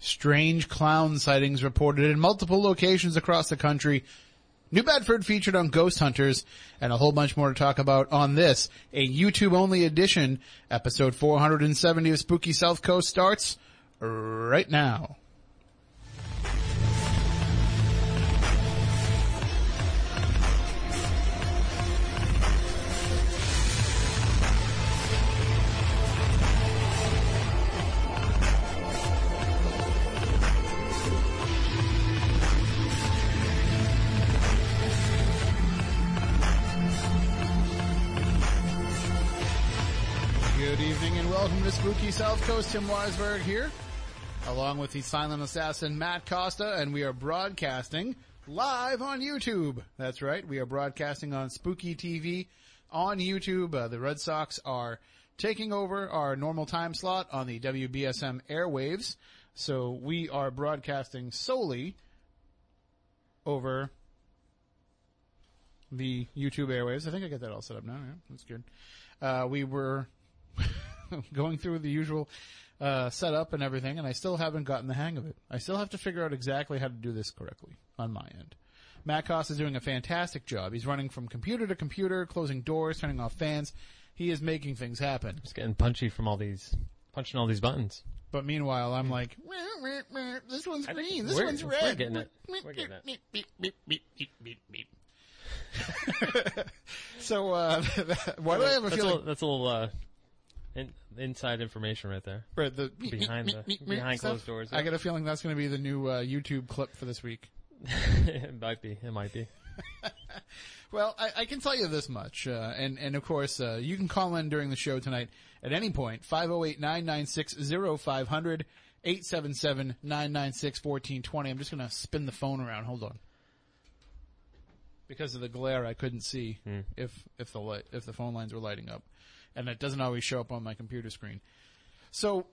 Strange clown sightings reported in multiple locations across the country. New Bedford featured on Ghost Hunters and a whole bunch more to talk about on this, a YouTube only edition. Episode 470 of Spooky South Coast starts right now. South Coast. Tim Weisberg here, along with the silent assassin Matt Costa, and we are broadcasting live on YouTube. That's right, we are broadcasting on Spooky TV on YouTube. Uh, the Red Sox are taking over our normal time slot on the WBSM airwaves, so we are broadcasting solely over the YouTube airwaves. I think I got that all set up now. Yeah, that's good. Uh, we were going through the usual uh, setup and everything, and I still haven't gotten the hang of it. I still have to figure out exactly how to do this correctly on my end. Matt Costa is doing a fantastic job. He's running from computer to computer, closing doors, turning off fans. He is making things happen. It's getting punchy from all these, punching all these buttons. But meanwhile, I'm like, this one's green, this one's we're getting it. We're getting it. So, uh, why do I have a that's feeling? A little, that's a little, uh, in, inside information right there. Right, the Behind the- behind closed doors, I yeah. got a feeling that's going to be the new uh, YouTube clip for this week. it might be. It might be. Well, I, I can tell you this much, uh, and and of course uh, you can call in during the show tonight at any point 508-996-0500 877-996-1420. I'm just going to spin the phone around. Hold on. Because of the glare, I couldn't see if if the light, if the phone lines were lighting up, and it doesn't always show up on my computer screen. So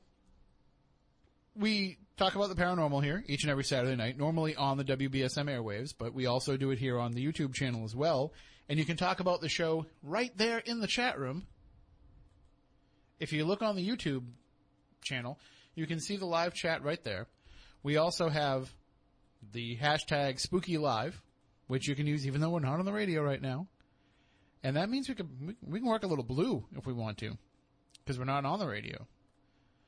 we talk about the paranormal here each and every Saturday night, normally on the WBSM airwaves, but we also do it here on the YouTube channel as well. And you can talk about the show right there in the chat room. If you look on the YouTube channel, you can see the live chat right there. We also have the hashtag spooky live, which you can use even though we're not on the radio right now. And that means we can, we, can work a little blue if we want to, because we're not on the radio.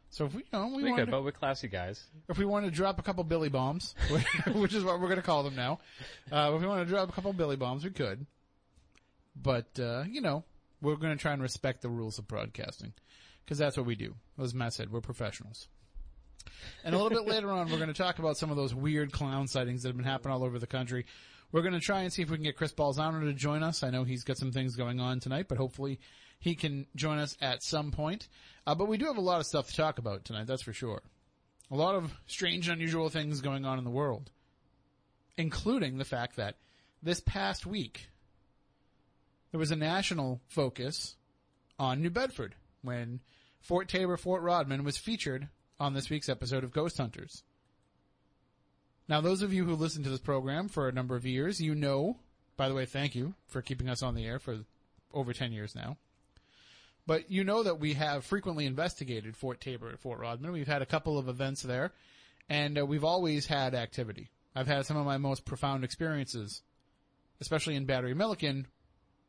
So if we, you know, we, We could, to- but we're classy guys. if we want to drop a couple Billy bombs, which is what we're going to call them now, uh, if we want to drop a couple Billy bombs, we could. But uh, you know, we're going to try and respect the rules of broadcasting because that's what we do. As Matt said, we're professionals. And a little bit later on, we're going to talk about some of those weird clown sightings that have been happening all over the country. We're going to try and see if we can get Chris Balzano to join us. I know he's got some things going on tonight, but hopefully he can join us at some point. Uh, but we do have a lot of stuff to talk about tonight, that's for sure. A lot of strange and unusual things going on in the world, including the fact that this past week there was a national focus on New Bedford when Fort Taber, Fort Rodman was featured on this week's episode of Ghost Hunters. Now, those of you who listen to this program for a number of years, you know, by the way, thank you for keeping us on the air for over 10 years now. But you know that we have frequently investigated Fort Taber and Fort Rodman. We've had a couple of events there, and uh, we've always had activity. I've had some of my most profound experiences, especially in Battery Milliken,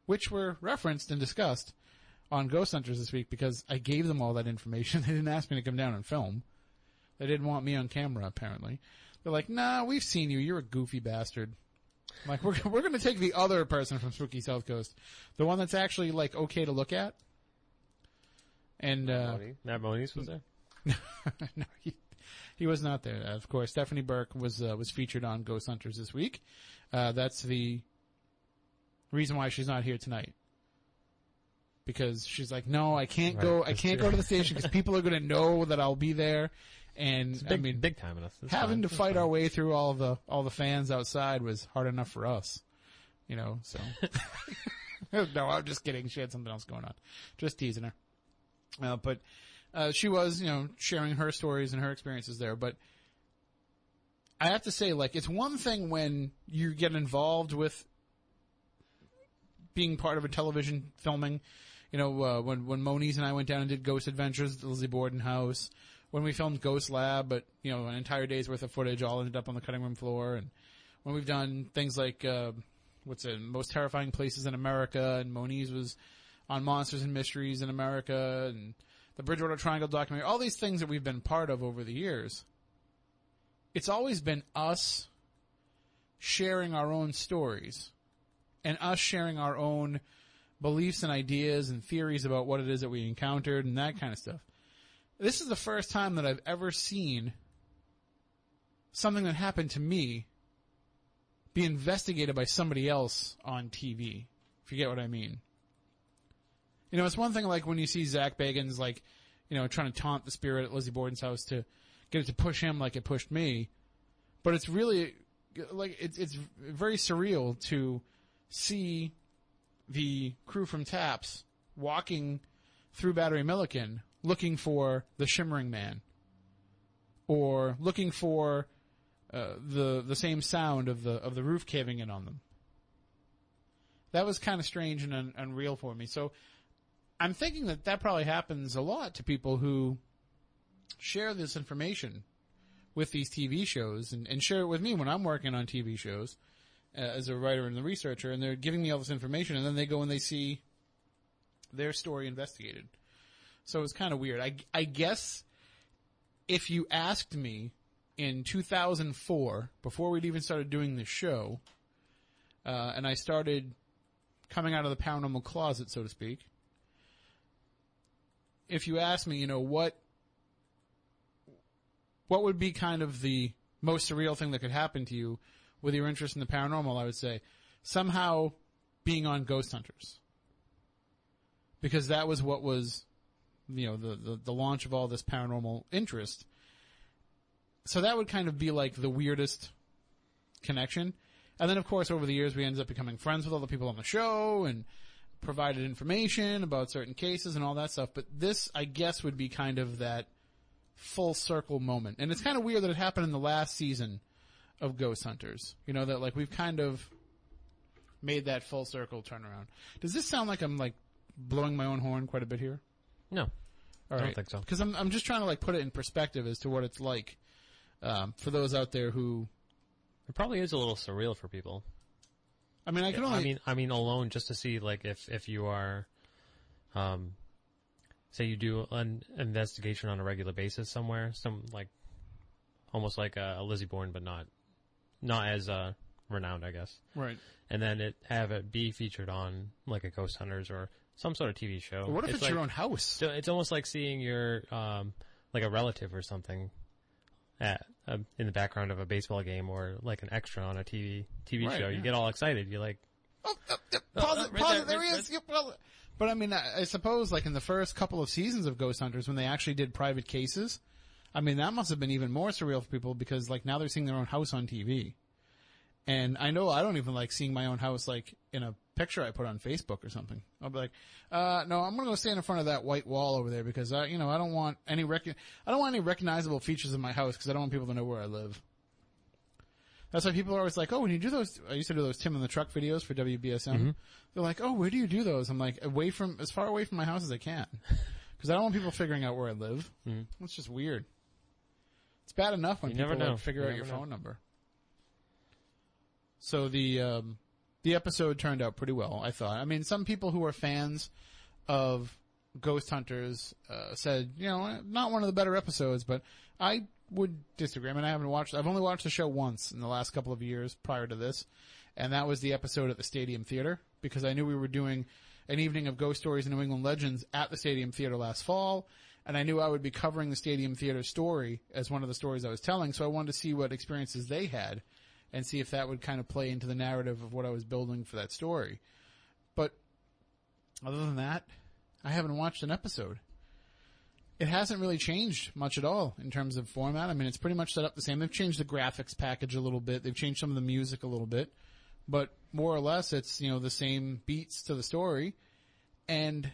which were referenced and discussed on Ghost Hunters this week because I gave them all that information. They didn't ask me to come down and film. They didn't want me on camera, apparently. They're like, nah, we've seen you. You're a goofy bastard. I'm like, we're, we're gonna take the other person from Spooky South Coast. The one that's actually, like, okay to look at. And, uh, Matt Moniz was there. no, he, he was not there. Of course, Stephanie Burke was uh, was featured on Ghost Hunters this week. Uh, that's the reason why she's not here tonight. Because she's like, no, I can't Right, go. I can't true. go to the station because people are going to know that I'll be there. And Big, I mean, big time in us. That's having fine. to That's fight fine. our way through all the all the fans outside was hard enough for us, you know. So no, I'm just kidding. She had something else going on, just teasing her. Uh, but uh, she was, you know, sharing her stories and her experiences there. But I have to say, like, it's one thing when you get involved with being part of a television filming. You know, uh, when when Moniz and I went down and did Ghost Adventures at the Lizzie Borden house, when we filmed Ghost Lab, but you know, an entire day's worth of footage all ended up on the cutting room floor, and when we've done things like uh, what's it, most terrifying places in America, and Moniz was on Monsters and Mysteries in America, and the Bridgewater Triangle documentary, all these things that we've been part of over the years. It's always been us sharing our own stories and us sharing our own beliefs and ideas and theories about what it is that we encountered and that kind of stuff. This is the first time that I've ever seen something that happened to me be investigated by somebody else on TV. If you get what I mean. You know, it's one thing like when you see Zak Bagans like, you know, trying to taunt the spirit at Lizzie Borden's house to get it to push him like it pushed me. But it's really like it's it's very surreal to see the crew from TAPS walking through Battery Milliken looking for the Shimmering Man, or looking for uh, the the same sound of the of the roof caving in on them. That was kind of strange and un- unreal for me. So I'm thinking that that probably happens a lot to people who share this information with these TV shows and, and share it with me when I'm working on TV shows uh, as a writer and a researcher, and they're giving me all this information, and then they go and they see their story investigated. So it was kind of weird. I, I guess if you asked me in 2004, before we'd even started doing this show, uh, and I started coming out of the paranormal closet, so to speak, if you asked me, you know, what what would be kind of the most surreal thing that could happen to you with your interest in the paranormal, I would say somehow being on Ghost Hunters. Because that was what was, you know, the, the, the launch of all this paranormal interest. So that would kind of be like the weirdest connection. And then of course over the years we ended up becoming friends with all the people on the show and provided information about certain cases and all that stuff. But this, I guess, would be kind of that full circle moment. And it's kind of weird that it happened in the last season of Ghost Hunters. You know, that like we've kind of made that full circle turnaround. Does this sound like I'm like blowing my own horn quite a bit here? No. All I don't think so. Because I'm, I'm just trying to like put it in perspective as to what it's like, um, for those out there who, It probably is a little surreal for people. I mean, I can only, I mean, I mean, alone just to see like if if you are, um, say you do an investigation on a regular basis somewhere, some like, almost like a, a Lizzie Borden, but not, not as uh renowned, I guess. right. And then it have it be featured on like a Ghost Hunters or some sort of TV show. What if it's, like, your own house? So it's almost like seeing your um like a relative or something at uh, in the background of a baseball game or like an extra on a TV TV Right, show. yeah. You get all excited. You're like, Oh, pause oh, it, right pause there, it, there right he is. But I mean, I, I suppose like in the first couple of seasons of Ghost Hunters, when they actually did private cases, I mean, that must have been even more surreal for people because like now they're seeing their own house on TV. And I know I don't even like seeing my own house like in a picture I put on Facebook or something. I'll be like, uh, no, I'm gonna go stand in front of that white wall over there because I, you know, I don't want any rec- I don't want any recognizable features of my house because I don't want people to know where I live. That's why people are always like, oh, when you do those, I used to do those Tim in the Truck videos for WBSM. They're like, oh, where do you do those? I'm like, away from, as far away from my house as I can. Cause I don't want people figuring out where I live. It's just weird. It's bad enough when You people never know. like, figure You out your know. phone number. So the, um, the episode turned out pretty well, I thought. I mean, some people who are fans of Ghost Hunters, uh, said, you know, not one of the better episodes, but I would disagree. I mean, I haven't watched, I've only watched the show once in the last couple of years prior to this, and that was the episode at the Stadium Theater, because I knew we were doing an evening of ghost stories and New England legends at the Stadium Theater last fall, and I knew I would be covering the Stadium Theater story as one of the stories I was telling, so I wanted to see what experiences they had, and see if that would kind of play into the narrative of what I was building for that story. But, other than that, I haven't watched an episode it hasn't really changed much at all in terms of format. I mean, it's pretty much set up the same. They've changed the graphics package a little bit. They've changed some of the music a little bit, but more or less it's, you know, the same beats to the story. And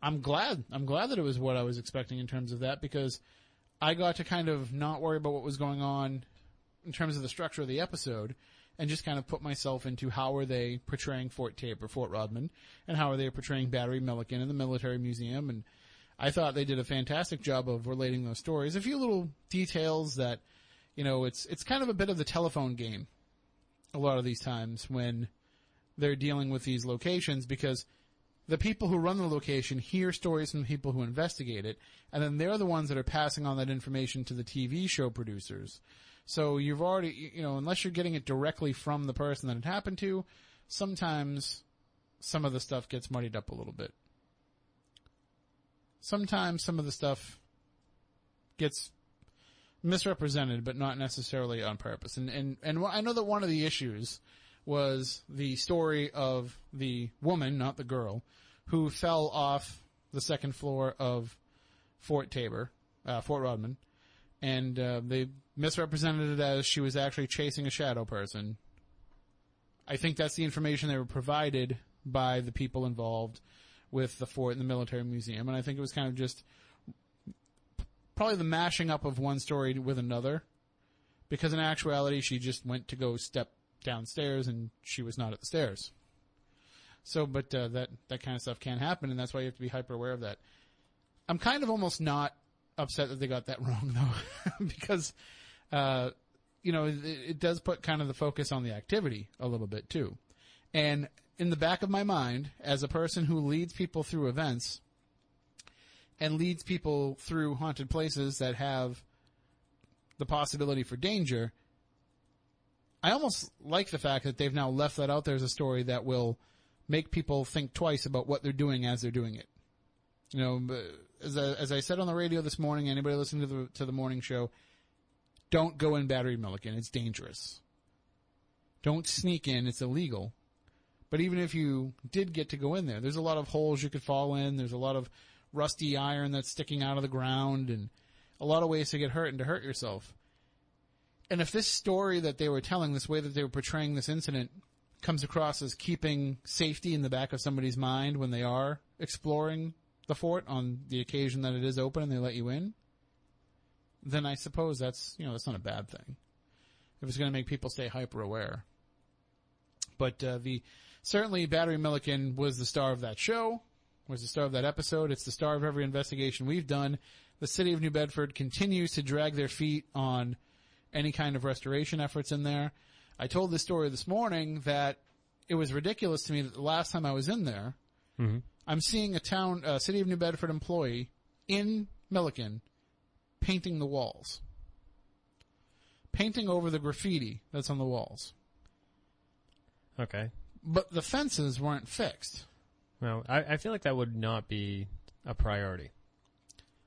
I'm glad, I'm glad that it was what I was expecting in terms of that because I got to kind of not worry about what was going on in terms of the structure of the episode and just kind of put myself into how are they portraying Fort Taber, Fort Rodman, and how are they portraying Battery Milliken in the military museum. And I thought they did a fantastic job of relating those stories. A few little details that, you know, it's it's kind of a bit of the telephone game. A lot of these times when they're dealing with these locations because the people who run the location hear stories from the people who investigate it, and then they're the ones that are passing on that information to the TV show producers. So you've already, you know, unless you're getting it directly from the person that it happened to, sometimes some of the stuff gets muddied up a little bit. Sometimes some of the stuff gets misrepresented, but not necessarily on purpose. And, and, and I know that one of the issues was the story of the woman, not the girl, who fell off the second floor of Fort Taber, uh, Fort Rodman, and uh, they misrepresented it as she was actually chasing a shadow person. I think that's the information they were provided by the people involved with the fort and the military museum, and I think it was kind of just probably the mashing up of one story with another, because in actuality she just went to go step downstairs and she was not at the stairs. So, but uh, that that kind of stuff can happen, and that's why you have to be hyper aware of that. I'm kind of almost not upset that they got that wrong though, because uh, you know it, it does put kind of the focus on the activity a little bit too. And in the back of my mind, as a person who leads people through events and leads people through haunted places that have the possibility for danger, I almost like the fact that they've now left that out there as a story that will make people think twice about what they're doing as they're doing it. You know, as I, as I said on the radio this morning, anybody listening to the to the morning show, don't go in Battery Milliken. It's dangerous. Don't sneak in. It's illegal. But even if you did get to go in there, there's a lot of holes you could fall in. There's a lot of rusty iron that's sticking out of the ground and a lot of ways to get hurt and to hurt yourself. And if this story that they were telling, this way that they were portraying this incident, comes across as keeping safety in the back of somebody's mind when they are exploring the fort on the occasion that it is open and they let you in, then I suppose that's, you know, that's not a bad thing. If it's going to make people stay hyper aware. But, uh, the, certainly Battery Milliken was the star of that show, was the star of that episode. It's the star of every investigation we've done. The city of New Bedford continues to drag their feet on any kind of restoration efforts in there. I told this story this morning that it was ridiculous to me that the last time I was in there, Mm-hmm. I'm seeing a town, uh, city of New Bedford employee in Milliken painting the walls. Painting over the graffiti that's on the walls. Okay. But the fences weren't fixed. Well, I, I feel like that would not be a priority.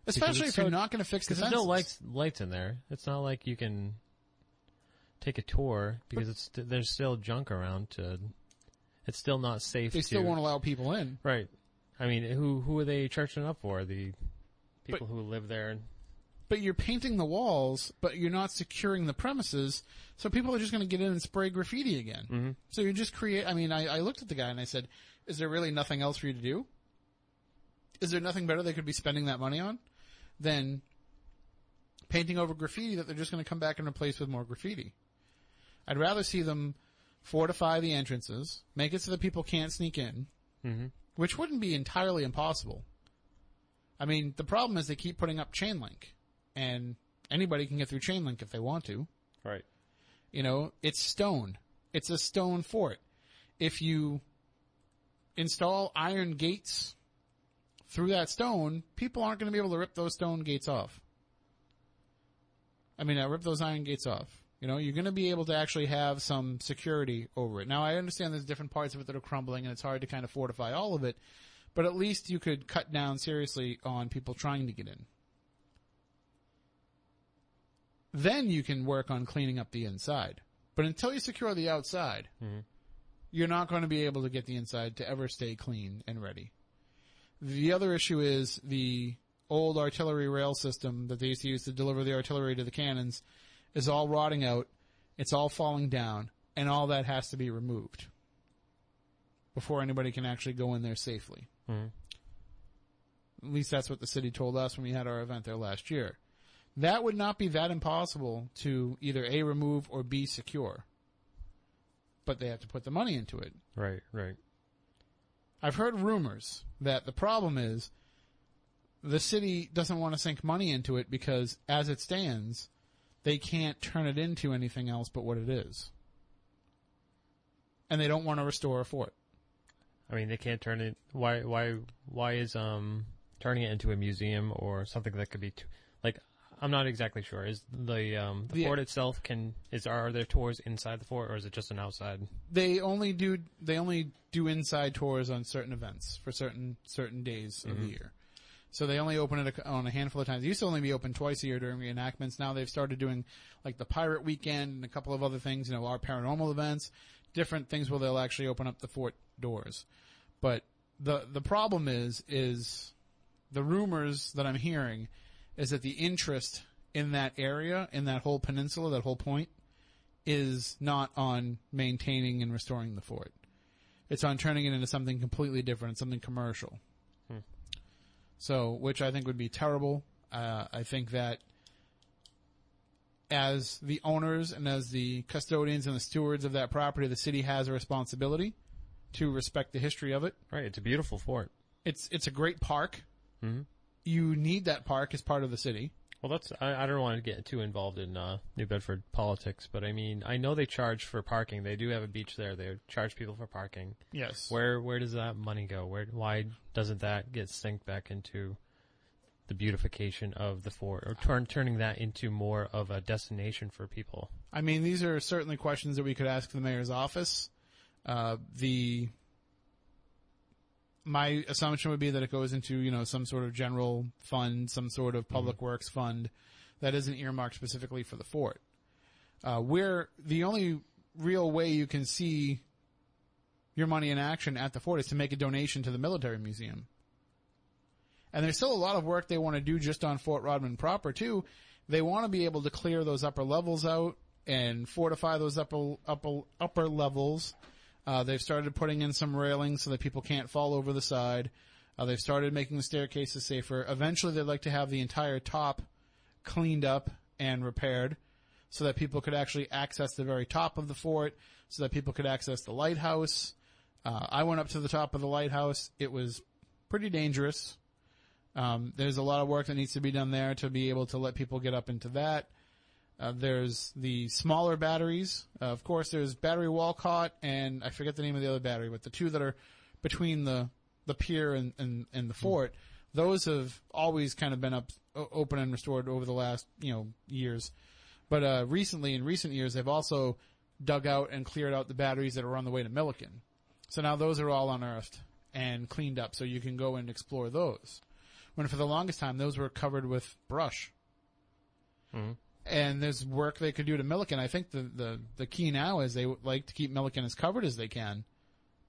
Especially if you're not going to fix the fences. there's no lights lights in there. It's not like you can take a tour because it's there's still junk around to. It's still not safe. They still to, won't allow people in. Right. I mean, who who are they charging up for? The people who live there. But you're painting the walls, but you're not securing the premises, so people are just going to get in and spray graffiti again. Mm-hmm. So you just create. I mean, I, I looked at the guy and I said, "Is there really nothing else for you to do? Is there nothing better they could be spending that money on than painting over graffiti that they're just going to come back and replace with more graffiti? I'd rather see them fortify the entrances, make it so that people can't sneak in, Mm-hmm. which wouldn't be entirely impossible. I mean, the problem is they keep putting up chain link, and anybody can get through chain link if they want to. Right. You know, it's stone. It's a stone fort. If you install iron gates through that stone, people aren't going to be able to rip those stone gates off. I mean, uh, rip those iron gates off. You know, you're going to be able to actually have some security over it. Now, I understand there's different parts of it that are crumbling and it's hard to kind of fortify all of it, but at least you could cut down seriously on people trying to get in. Then you can work on cleaning up the inside. But until you secure the outside, Mhm. you're not going to be able to get the inside to ever stay clean and ready. The other issue is the old artillery rail system that they used to use to deliver the artillery to the cannons is all rotting out. It's all falling down, and all that has to be removed before anybody can actually go in there safely. Mhm. At least that's what the city told us when we had our event there last year. That would not be that impossible to either A, remove or B, secure. But they have to put the money into it. Right. Right. I've heard rumors that the problem is the city doesn't want to sink money into it because as it stands, they can't turn it into anything else but what it is. And they don't want to restore a fort. I mean, they can't turn it. Why? Why? Why is um turning it into a museum or something that could be t- like? I'm not exactly sure. Is the um the The- fort itself can is are there tours inside the fort or is it just an outside? They only do they only do inside tours on certain events for certain certain days of the year. So they only open it a- on a handful of times. It used to only be open twice a year during reenactments. Now they've started doing like the pirate weekend and a couple of other things, you know, our paranormal events, different things where they'll actually open up the fort doors. But the the problem is is the rumors that I'm hearing is that the interest in that area, in that whole peninsula, that whole point, is not on maintaining and restoring the fort. It's on turning it into something completely different, something commercial. So, which I think would be terrible. Uh, I think that as the owners and as the custodians and the stewards of that property, the city has a responsibility to respect the history of it. Right. It's a beautiful fort. It's it's a great park. Mhm. You need that park as part of the city. Well, that's I, I don't want to get too involved in uh, New Bedford politics, but I mean I know they charge for parking. They do have a beach there. They charge people for parking. Yes. Where where does that money go? Where why doesn't that get synced back into the beautification of the fort or turn turning that into more of a destination for people? I mean, these are certainly questions that we could ask the mayor's office. Uh, the my assumption would be that it goes into you know some sort of general fund, some sort of public works fund that isn't earmarked specifically for the fort. Uh, where the only real way you can see your money in action at the fort is to make a donation to the military museum. And there's still a lot of work they want to do just on Fort Rodman proper too. They want to be able to clear those upper levels out and fortify those upper upper upper levels. Uh, they've started putting in some railings so that people can't fall over the side. Uh, they've started making the staircases safer. Eventually, they'd like to have the entire top cleaned up and repaired so that people could actually access the very top of the fort, so that people could access the lighthouse. Uh, I went up to the top of the lighthouse. It was pretty dangerous. Um, there's a lot of work that needs to be done there to be able to let people get up into that. Uh, there's the smaller batteries. Uh, of course, there's battery Walcott, and I forget the name of the other battery, but the two that are between the the pier and, and, and the fort, those have always kind of been up, open and restored over the last you know years. But uh, recently, in recent years, they've also dug out and cleared out the batteries that are on the way to Milliken. So now those are all unearthed and cleaned up, so you can go and explore those. When for the longest time, those were covered with brush and there's work they could do to Milliken. I think the, the, the key now is they would like to keep Milliken as covered as they can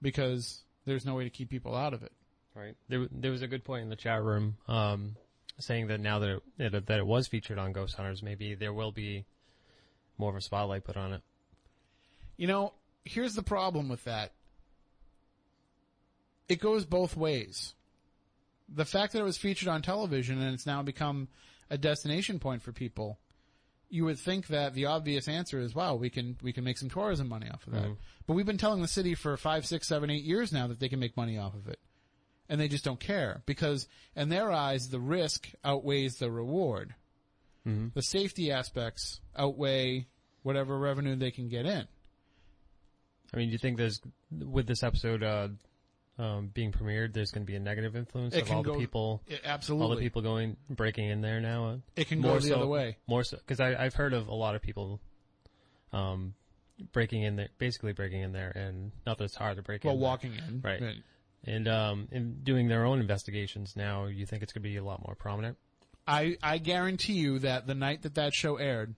because there's no way to keep people out of it. Right. There, there was a good point in the chat room, um, saying that now that it, that it was featured on Ghost Hunters, maybe there will be more of a spotlight put on it. You know, here's the problem with that. It goes both ways. The fact that it was featured on television and it's now become a destination point for people, you would think that the obvious answer is, wow, we can, we can make some tourism money off of that. But we've been telling the city for five, six, seven, eight years now that they can make money off of it. And they just don't care because in their eyes, the risk outweighs the reward. The safety aspects outweigh whatever revenue they can get in. I mean, do you think there's with this episode uh, um, being premiered, there's going to be a negative influence It of can all go- the people, all absolutely. the people going breaking in there now? Uh, It can go the other way. More so because I've heard of a lot of people um, breaking in there, basically breaking in there, and not that it's hard to break Well, in, there. walking in. Right. and um, in doing their own investigations now. You think it's going to be a lot more prominent? I, I guarantee you that the night that that show aired,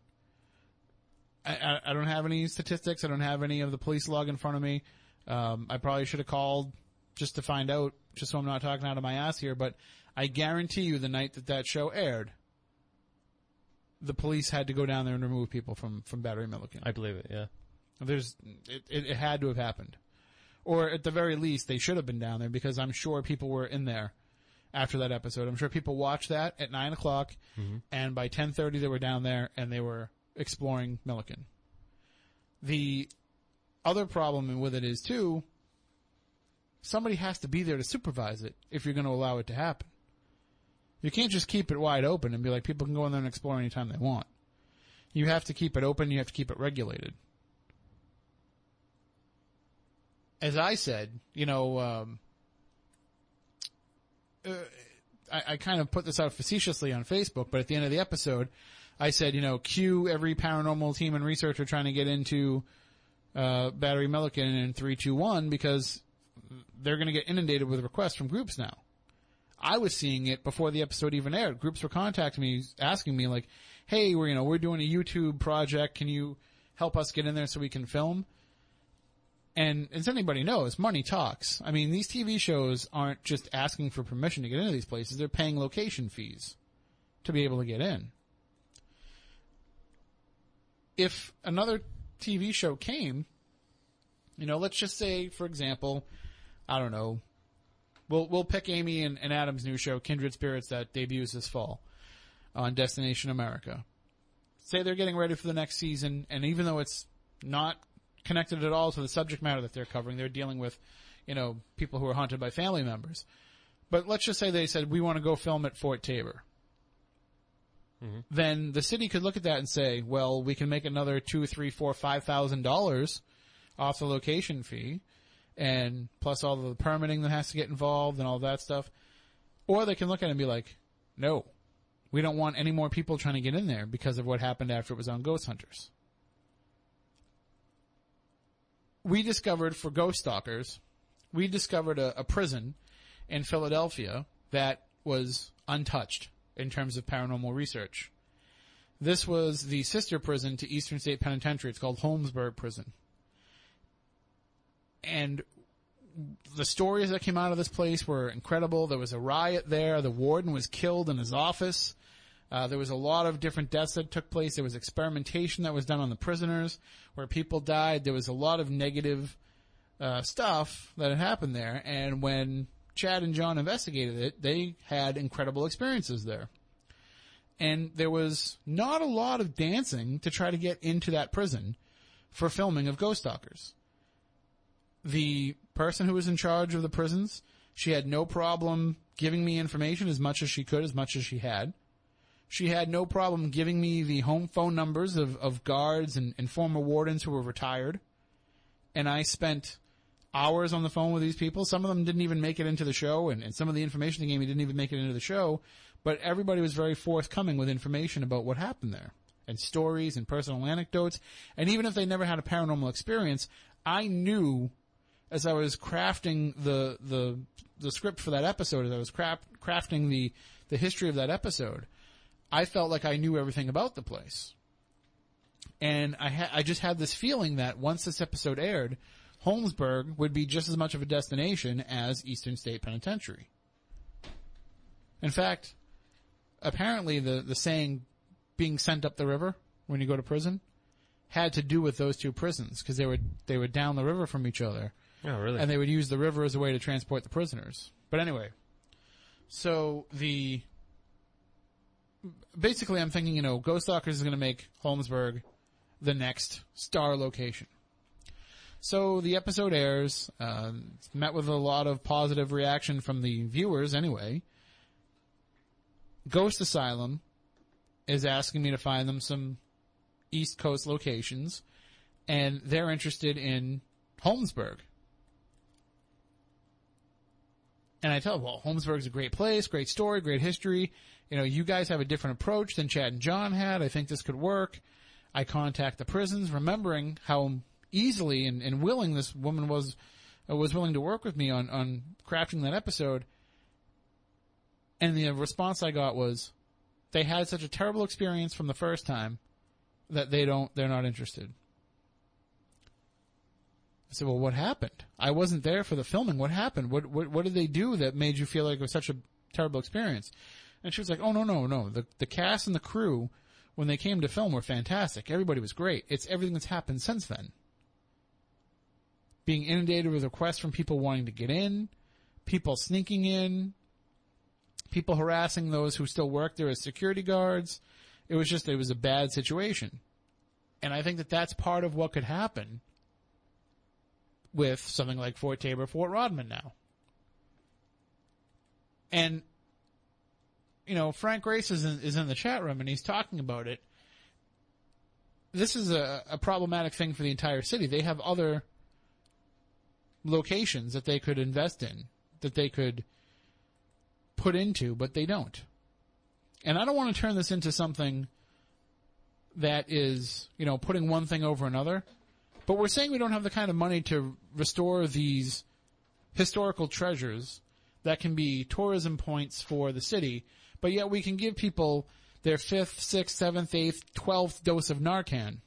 I, I, I don't have any statistics. I don't have any of the police log in front of me. Um, I probably should have called just to find out, just so I'm not talking out of my ass here. But I guarantee you, the night that that show aired, the police had to go down there and remove people from from Battery Milliken. I believe it. Yeah. There's it, it, it had to have happened, or at the very least, they should have been down there because I'm sure people were in there after that episode. I'm sure people watched that at nine o'clock, mm-hmm. and by ten thirty they were down there and they were exploring Milliken. The other problem with it is too. Somebody has to be there to supervise it if you're going to allow it to happen. You can't just keep it wide open and be like, people can go in there and explore anytime they want. You have to keep it open, you have to keep it regulated. As I said, you know, um, uh, I, I kind of put this out facetiously on Facebook, but at the end of the episode, I said, you know, cue every paranormal team and researcher trying to get into uh, Battery Milliken in 321 because they're going to get inundated with requests from groups now. I was seeing it before the episode even aired. Groups were contacting me, asking me like, "Hey, we're you know we're doing a YouTube project. Can you help us get in there so we can film?" And as anybody knows, money talks. I mean, these TV shows aren't just asking for permission to get into these places; they're paying location fees to be able to get in. If another TV show came, you know, let's just say, for example, I don't know, we'll we'll pick Amy and, and Adam's new show, Kindred Spirits, that debuts this fall on Destination America. Say they're getting ready for the next season, and even though it's not connected at all to the subject matter that they're covering, they're dealing with, you know, people who are haunted by family members. But let's just say they said we want to go film at Fort Taber. Mm-hmm. Then the city could look at that and say, well, we can make another two, three, four, five thousand dollars off the location fee and plus all the permitting that has to get involved and all that stuff. Or they can look at it and be like, no, we don't want any more people trying to get in there because of what happened after it was on Ghost Hunters. We discovered for Ghost Stalkers, we discovered a, a prison in Philadelphia that was untouched in terms of paranormal research. This was the sister prison to Eastern State Penitentiary. It's called Holmesburg Prison and the stories that came out of this place were incredible. There was a riot there. The warden was killed in his office. Uh, there was a lot of different deaths that took place. There was experimentation that was done on the prisoners where people died. There was a lot of negative uh, stuff that had happened there. And when Chad and John investigated it, they had incredible experiences there. And there was not a lot of dancing to try to get into that prison for filming of Ghost Stalkers the person who was in charge of the prisons, she had no problem giving me information as much as she could, as much as she had. She had no problem giving me the home phone numbers of, of guards and, and former wardens who were retired. And I spent hours on the phone with these people. Some of them didn't even make it into the show, and, and some of the information they gave me didn't even make it into the show. But everybody was very forthcoming with information about what happened there, and stories and personal anecdotes. And even if they never had a paranormal experience, I knew as I was crafting the the the script for that episode, as I was craft, crafting the the history of that episode, I felt like I knew everything about the place, and I ha- I just had this feeling that once this episode aired, Holmesburg would be just as much of a destination as Eastern State Penitentiary. In fact, apparently the the saying "being sent up the river" when you go to prison had to do with those two prisons because they were they were down the river from each other Oh, really? and they would use the river as a way to transport the prisoners. But anyway, so the basically, I'm thinking, you know, Ghost Stalkers is going to make Holmesburg the next star location. So the episode airs, uh, met with a lot of positive reaction from the viewers. Anyway, Ghost Asylum is asking me to find them some East Coast locations, and they're interested in Holmesburg. And I tell them, well, Holmesburg's a great place, great story, great history. You know, you guys have a different approach than Chad and John had. I think this could work. I contact the prisons, remembering how easily and, and willing this woman was uh, was willing to work with me on on crafting that episode. And the response I got was, they had such a terrible experience from the first time that they don't they're not interested. I said, "Well, what happened? I wasn't there for the filming. What happened? What what what did they do that made you feel like it was such a terrible experience?" And she was like, "Oh no, no, no. The the cast and the crew when they came to film were fantastic. Everybody was great. It's everything that's happened since then. Being inundated with requests from people wanting to get in, people sneaking in, people harassing those who still work there as security guards. It was just it was a bad situation." And I think that that's part of what could happen with something like Fort Taber, Fort Rodman now. And you know, Frank Grace is in, is in the chat room and he's talking about it. This is a, a problematic thing for the entire city. They have other locations that they could invest in, that they could put into, but they don't. And I don't want to turn this into something that is, you know, putting one thing over another. But we're saying we don't have the kind of money to restore these historical treasures that can be tourism points for the city, but yet we can give people their fifth, sixth, seventh, eighth, twelfth dose of Narcan.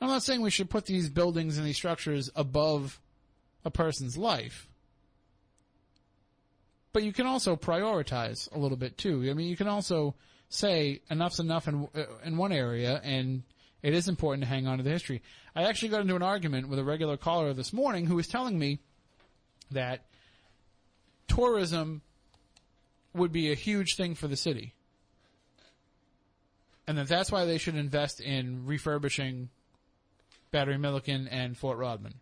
I'm not saying we should put these buildings and these structures above a person's life. But you can also prioritize a little bit too. I mean, you can also say enough's enough in, uh, in one area and it is important to hang on to the history. I actually got into an argument with a regular caller this morning who was telling me that tourism would be a huge thing for the city. And that that's why they should invest in refurbishing Battery Milliken and Fort Rodman.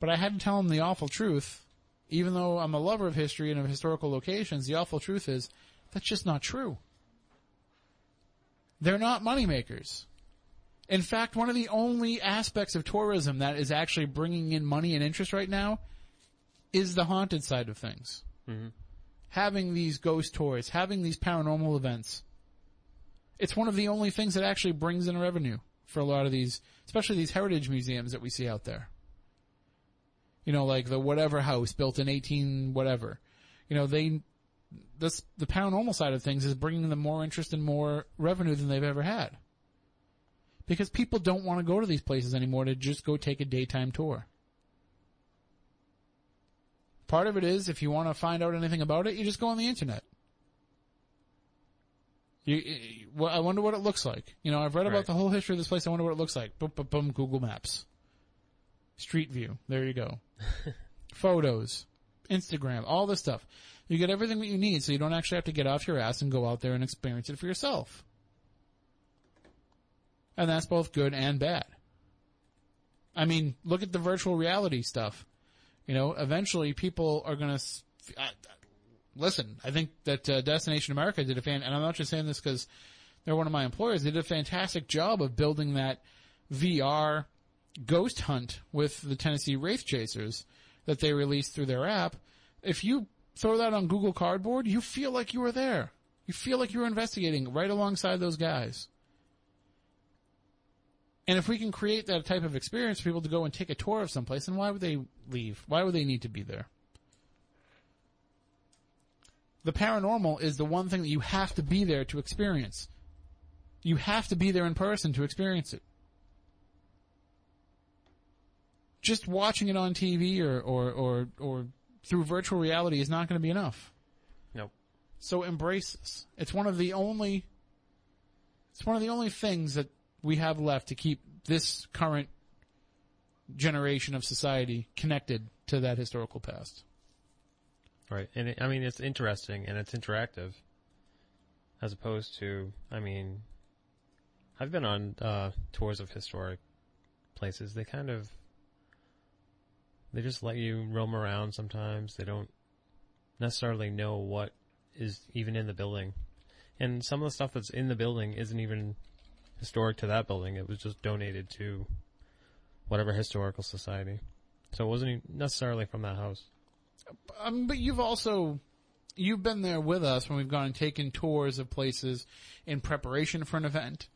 But I had to tell him the awful truth. Even though I'm a lover of history and of historical locations, the awful truth is that's just not true. They're not moneymakers. In fact, one of the only aspects of tourism that is actually bringing in money and interest right now is the haunted side of things. Mm-hmm. Having these ghost tours, having these paranormal events. It's one of the only things that actually brings in revenue for a lot of these, especially these heritage museums that we see out there. You know, like the whatever house built in 18 whatever. You know, they, this, the pound paranormal side of things is bringing them more interest and more revenue than they've ever had. Because people don't want to go to these places anymore to just go take a daytime tour. Part of it is if you want to find out anything about it, you just go on the internet. You, you- well, I wonder what it looks like. You know, I've read about Right. the whole history of this place. I wonder what it looks like. Boom, boom, boom, Google Maps. Street View. There you go. Photos. Instagram. All this stuff. You get everything that you need so you don't actually have to get off your ass and go out there and experience it for yourself. And that's both good and bad. I mean, look at the virtual reality stuff. You know, eventually people are going to listen. I think that uh, Destination America did a fan, and I'm not just saying this because they're one of my employers. They did a fantastic job of building that VR ghost hunt with the Tennessee Wraith Chasers that they released through their app. If you throw that on Google Cardboard, you feel like you were there. You feel like you were investigating right alongside those guys. And if we can create that type of experience for people to go and take a tour of someplace, then why would they leave? Why would they need to be there? The paranormal is the one thing that you have to be there to experience. You have to be there in person to experience it. Just watching it on TV or, or, or, or through virtual reality is not going to be enough. Nope. So embrace this. It's one of the only, it's one of the only things that we have left to keep this current generation of society connected to that historical past. Right. And it, I mean, it's interesting and it's interactive as opposed to, I mean, I've been on uh, tours of historic places. They kind of, they just let you roam around sometimes. They don't necessarily know what is even in the building. And some of the stuff that's in the building isn't even historic to that building. It was just donated to whatever historical society. So it wasn't necessarily from that house. Um, but you've also you've been there with us when we've gone and taken tours of places in preparation for an event,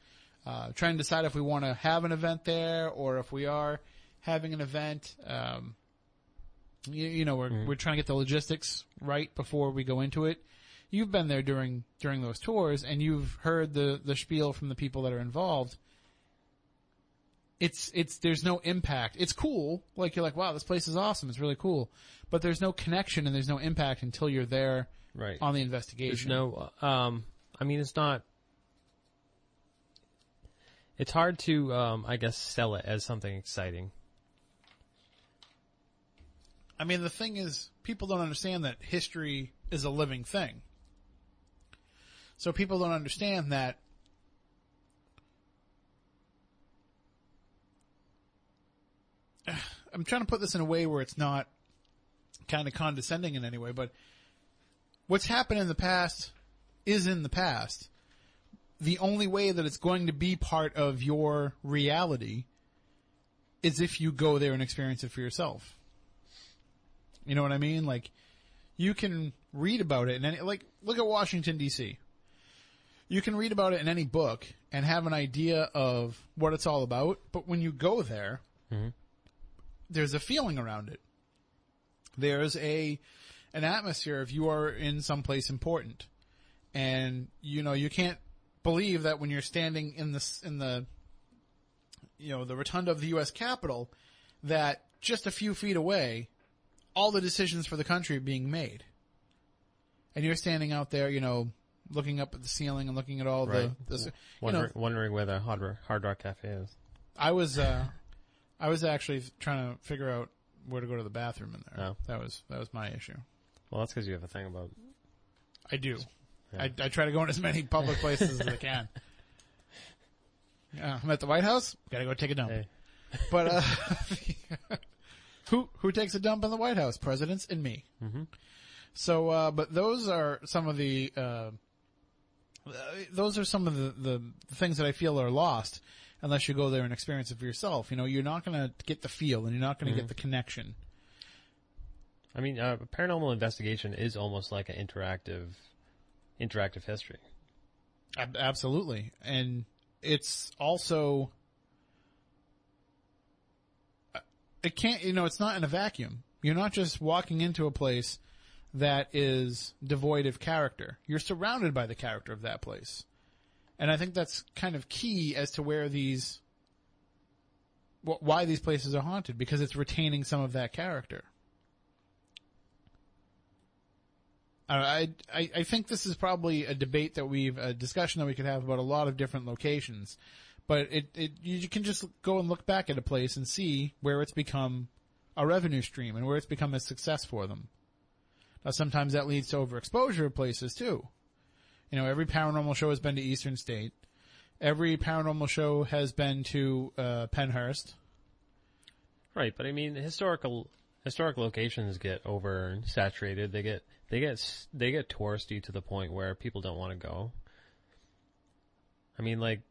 uh, trying to decide if we want to have an event there or if we are having an event. Um, you, you know, we're we're trying to get the logistics right before we go into it. You've been there during during those tours, and you've heard the the spiel from the people that are involved. It's it's there's no impact. It's cool, like you're like, wow, this place is awesome. It's really cool, but there's no connection and there's no impact until you're there Right. on the There's investigation. no, um, I mean, it's not, it's hard to, um, I guess, sell it as something exciting. I mean, the thing is, people don't understand that history is a living thing. So people don't understand that I'm trying to put this in a way where it's not kind of condescending in any way, but what's happened in the past is in the past. The only way that it's going to be part of your reality is if you go there and experience it for yourself. You know what I mean? Like, you can read about it and any, like, look at Washington DC. You can read about it in any book and have an idea of what it's all about, but when you go there, mm-hmm. there's a feeling around it. There's a, an atmosphere if you are in some place important. And, you know, you can't believe that when you're standing in the, in the, you know, the rotunda of the U.S. Capitol, that just a few feet away, all the decisions for the country are being made. And you're standing out there, you know, looking up at the ceiling and looking at all Right. the, the, you know, Wondering, wondering where the Hard Rock, Hard Rock Cafe is. I was, uh, I was actually trying to figure out where to go to the bathroom in there. Oh. That was, that was my issue. Well, that's because you have a thing about. I do. Yeah. I, I try to go in as many public places as I can. Yeah, I'm at the White House. Gotta go take a dump. Hey. But uh, who who takes a dump in the White House? Presidents and me. Mhm. So, uh, but those are some of the uh, those are some of the, the things that I feel are lost unless you go there and experience it for yourself. You know, you're not going to get the feel and you're not going to get the connection. I mean, uh, paranormal investigation is almost like an interactive, interactive history. Absolutely. And it's also, uh, it can't, you know, it's not in a vacuum. You're not just walking into a place that is devoid of character. You're surrounded by the character of that place. And I think that's kind of key as to where these, wh- why these places are haunted, because it's retaining some of that character. I, I, I think this is probably a debate that we've, a discussion that we could have about a lot of different locations. But it, it, you can just go and look back at a place and see where it's become a revenue stream and where it's become a success for them. Now sometimes that leads to overexposure of places too. You know, every paranormal show has been to Eastern State. Every paranormal show has been to, uh, Pennhurst. Right, but I mean, historical historic locations get oversaturated. They get they get they get touristy to the point where people don't want to go. I mean, like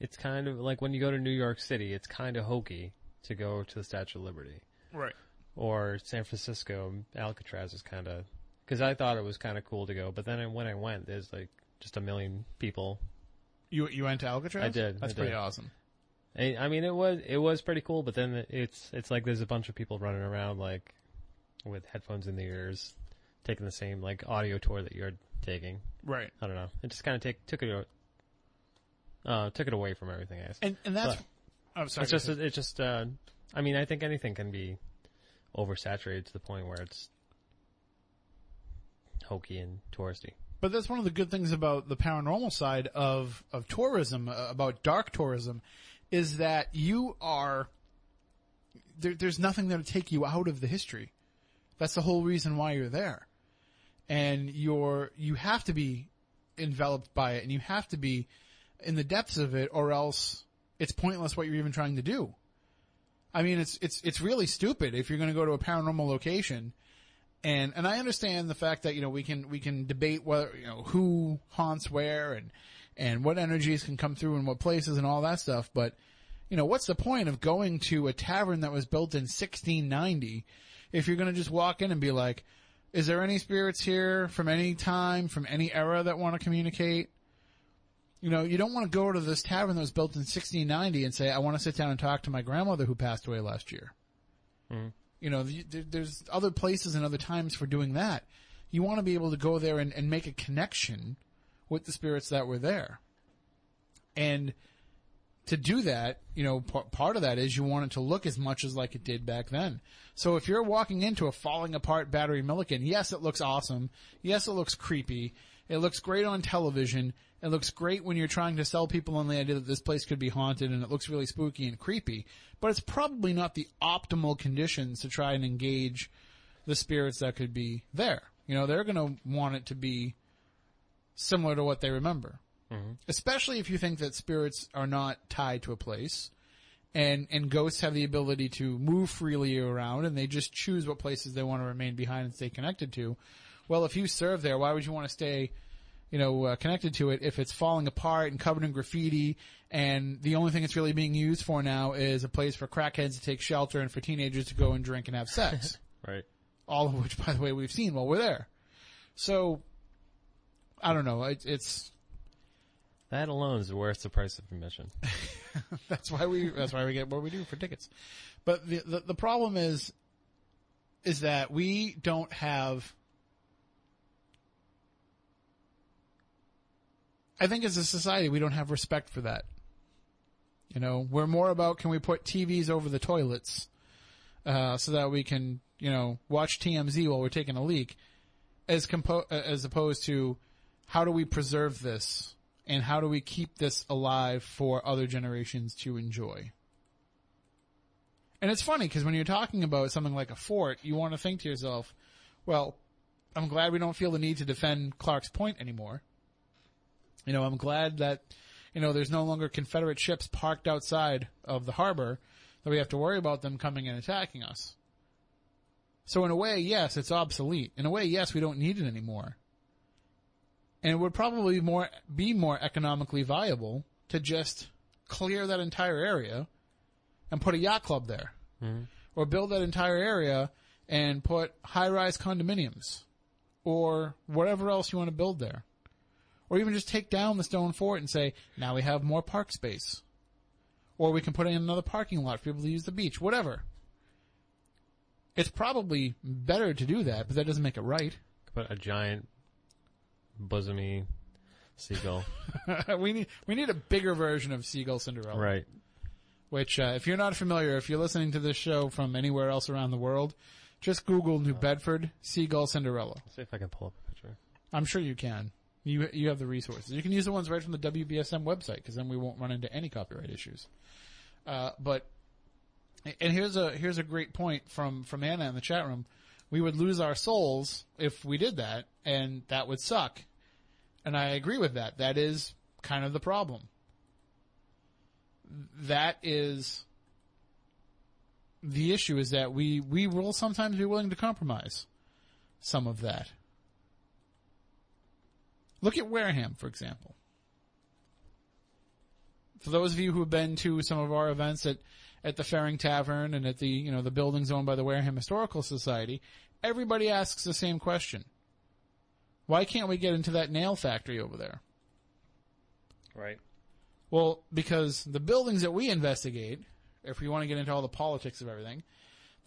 it's kind of like when you go to New York City, it's kind of hokey to go to the Statue of Liberty Right. or San Francisco. Alcatraz is kind of because I thought it was kind of cool to go, but then when I went, there's like just a million people You, you went to Alcatraz? I did, That's I pretty did. awesome. I, I mean, it was it was pretty cool, but then it's it's like there's a bunch of people running around like with headphones in their ears, taking the same like audio tour that you're taking. Right. I don't know. It just kind of take took it uh took it away from everything. I guess. And, and that's, But- I'm sorry. it's just it's just uh I mean I think anything can be oversaturated to the point where it's hokey and touristy. But that's one of the good things about the paranormal side of of tourism, uh, about dark tourism, is that you are there, there's nothing that'll take you out of the history. That's the whole reason why you're there, and you're you have to be enveloped by it, and you have to be in the depths of it, or else it's pointless what you're even trying to do. I mean, it's it's it's really stupid if you're going to go to a paranormal location and and I understand the fact that you know we can we can debate whether you know who haunts where and and what energies can come through in what places and all that stuff. But you know what's the point of going to a tavern that was built in 1690 if you're going to just walk in and be like, is there any spirits here from any time from any era that want to communicate? You know, you don't want to go to this tavern that was built in 1690 and say, I want to sit down and talk to my grandmother who passed away last year. Mm-hmm. You know, there's other places and other times for doing that. You want to be able to go there and, and make a connection with the spirits that were there. And to do that, you know, p- part of that is you want it to look as much as like it did back then. So if you're walking into a falling apart Battery Milliken, yes, it looks awesome. Yes, it looks creepy. It looks great on television. It looks great when you're trying to sell people on the idea that this place could be haunted and it looks really spooky and creepy. But it's probably not the optimal conditions to try and engage the spirits that could be there. You know, they're going to want it to be similar to what they remember. Mm-hmm. Especially if you think that spirits are not tied to a place and and ghosts have the ability to move freely around, and they just choose what places they want to remain behind and stay connected to. Well, if you serve there, why would you want to stay? You know, uh, connected to it if it's falling apart and covered in graffiti, and the only thing it's really being used for now is a place for crackheads to take shelter and for teenagers to go and drink and have sex Right. all of which, by the way, we've seen while we're there. So, I don't know. It, it's That alone is worth the price of admission. that's why we that's why we get what we do for tickets. But the, the the problem is is that we don't have. I think as a society we don't have respect for that. You know, we're more about can we put TVs over the toilets uh, so that we can you know watch TMZ while we're taking a leak, as compo- as opposed to how do we preserve this and how do we keep this alive for other generations to enjoy. And it's funny because when you're talking about something like a fort, you want to think to yourself, well, I'm glad we don't feel the need to defend Clark's Point anymore. You know, I'm glad that, you know, there's no longer Confederate ships parked outside of the harbor that we have to worry about them coming and attacking us. So in a way, yes, it's obsolete. In a way, yes, we don't need it anymore. And it would probably more be more economically viable to just clear that entire area and put a yacht club there. Mm-hmm. Or build that entire area and put high rise condominiums. Or whatever else you want to build there. Or even just take down the stone fort and say, now we have more park space. Or we can put in another parking lot for people to use the beach. Whatever. It's probably better to do that, but that doesn't make it right. Put a giant bosomy seagull. we need we need a bigger version of Seagull Cinderella. right. Which, uh, if you're not familiar, if you're listening to this show from anywhere else around the world, just Google New Bedford Seagull Cinderella. See if I can pull up a picture. I'm sure you can. You you have the resources. You can use the ones right from the WBSM website because then we won't run into any copyright issues. Uh, but and here's a here's a great point from from Anna in the chat room. We would lose our souls if we did that, and that would suck. And I agree with that. That is kind of the problem. That is the issue is that we we will sometimes be willing to compromise some of that. Look at Wareham, for example. For those of you who have been to some of our events at, at the Fearing Tavern and at the, you know, the buildings owned by the Wareham Historical Society, everybody asks the same question. Why can't we get into that nail factory over there? Right. Well, because the buildings that we investigate, if we want to get into all the politics of everything,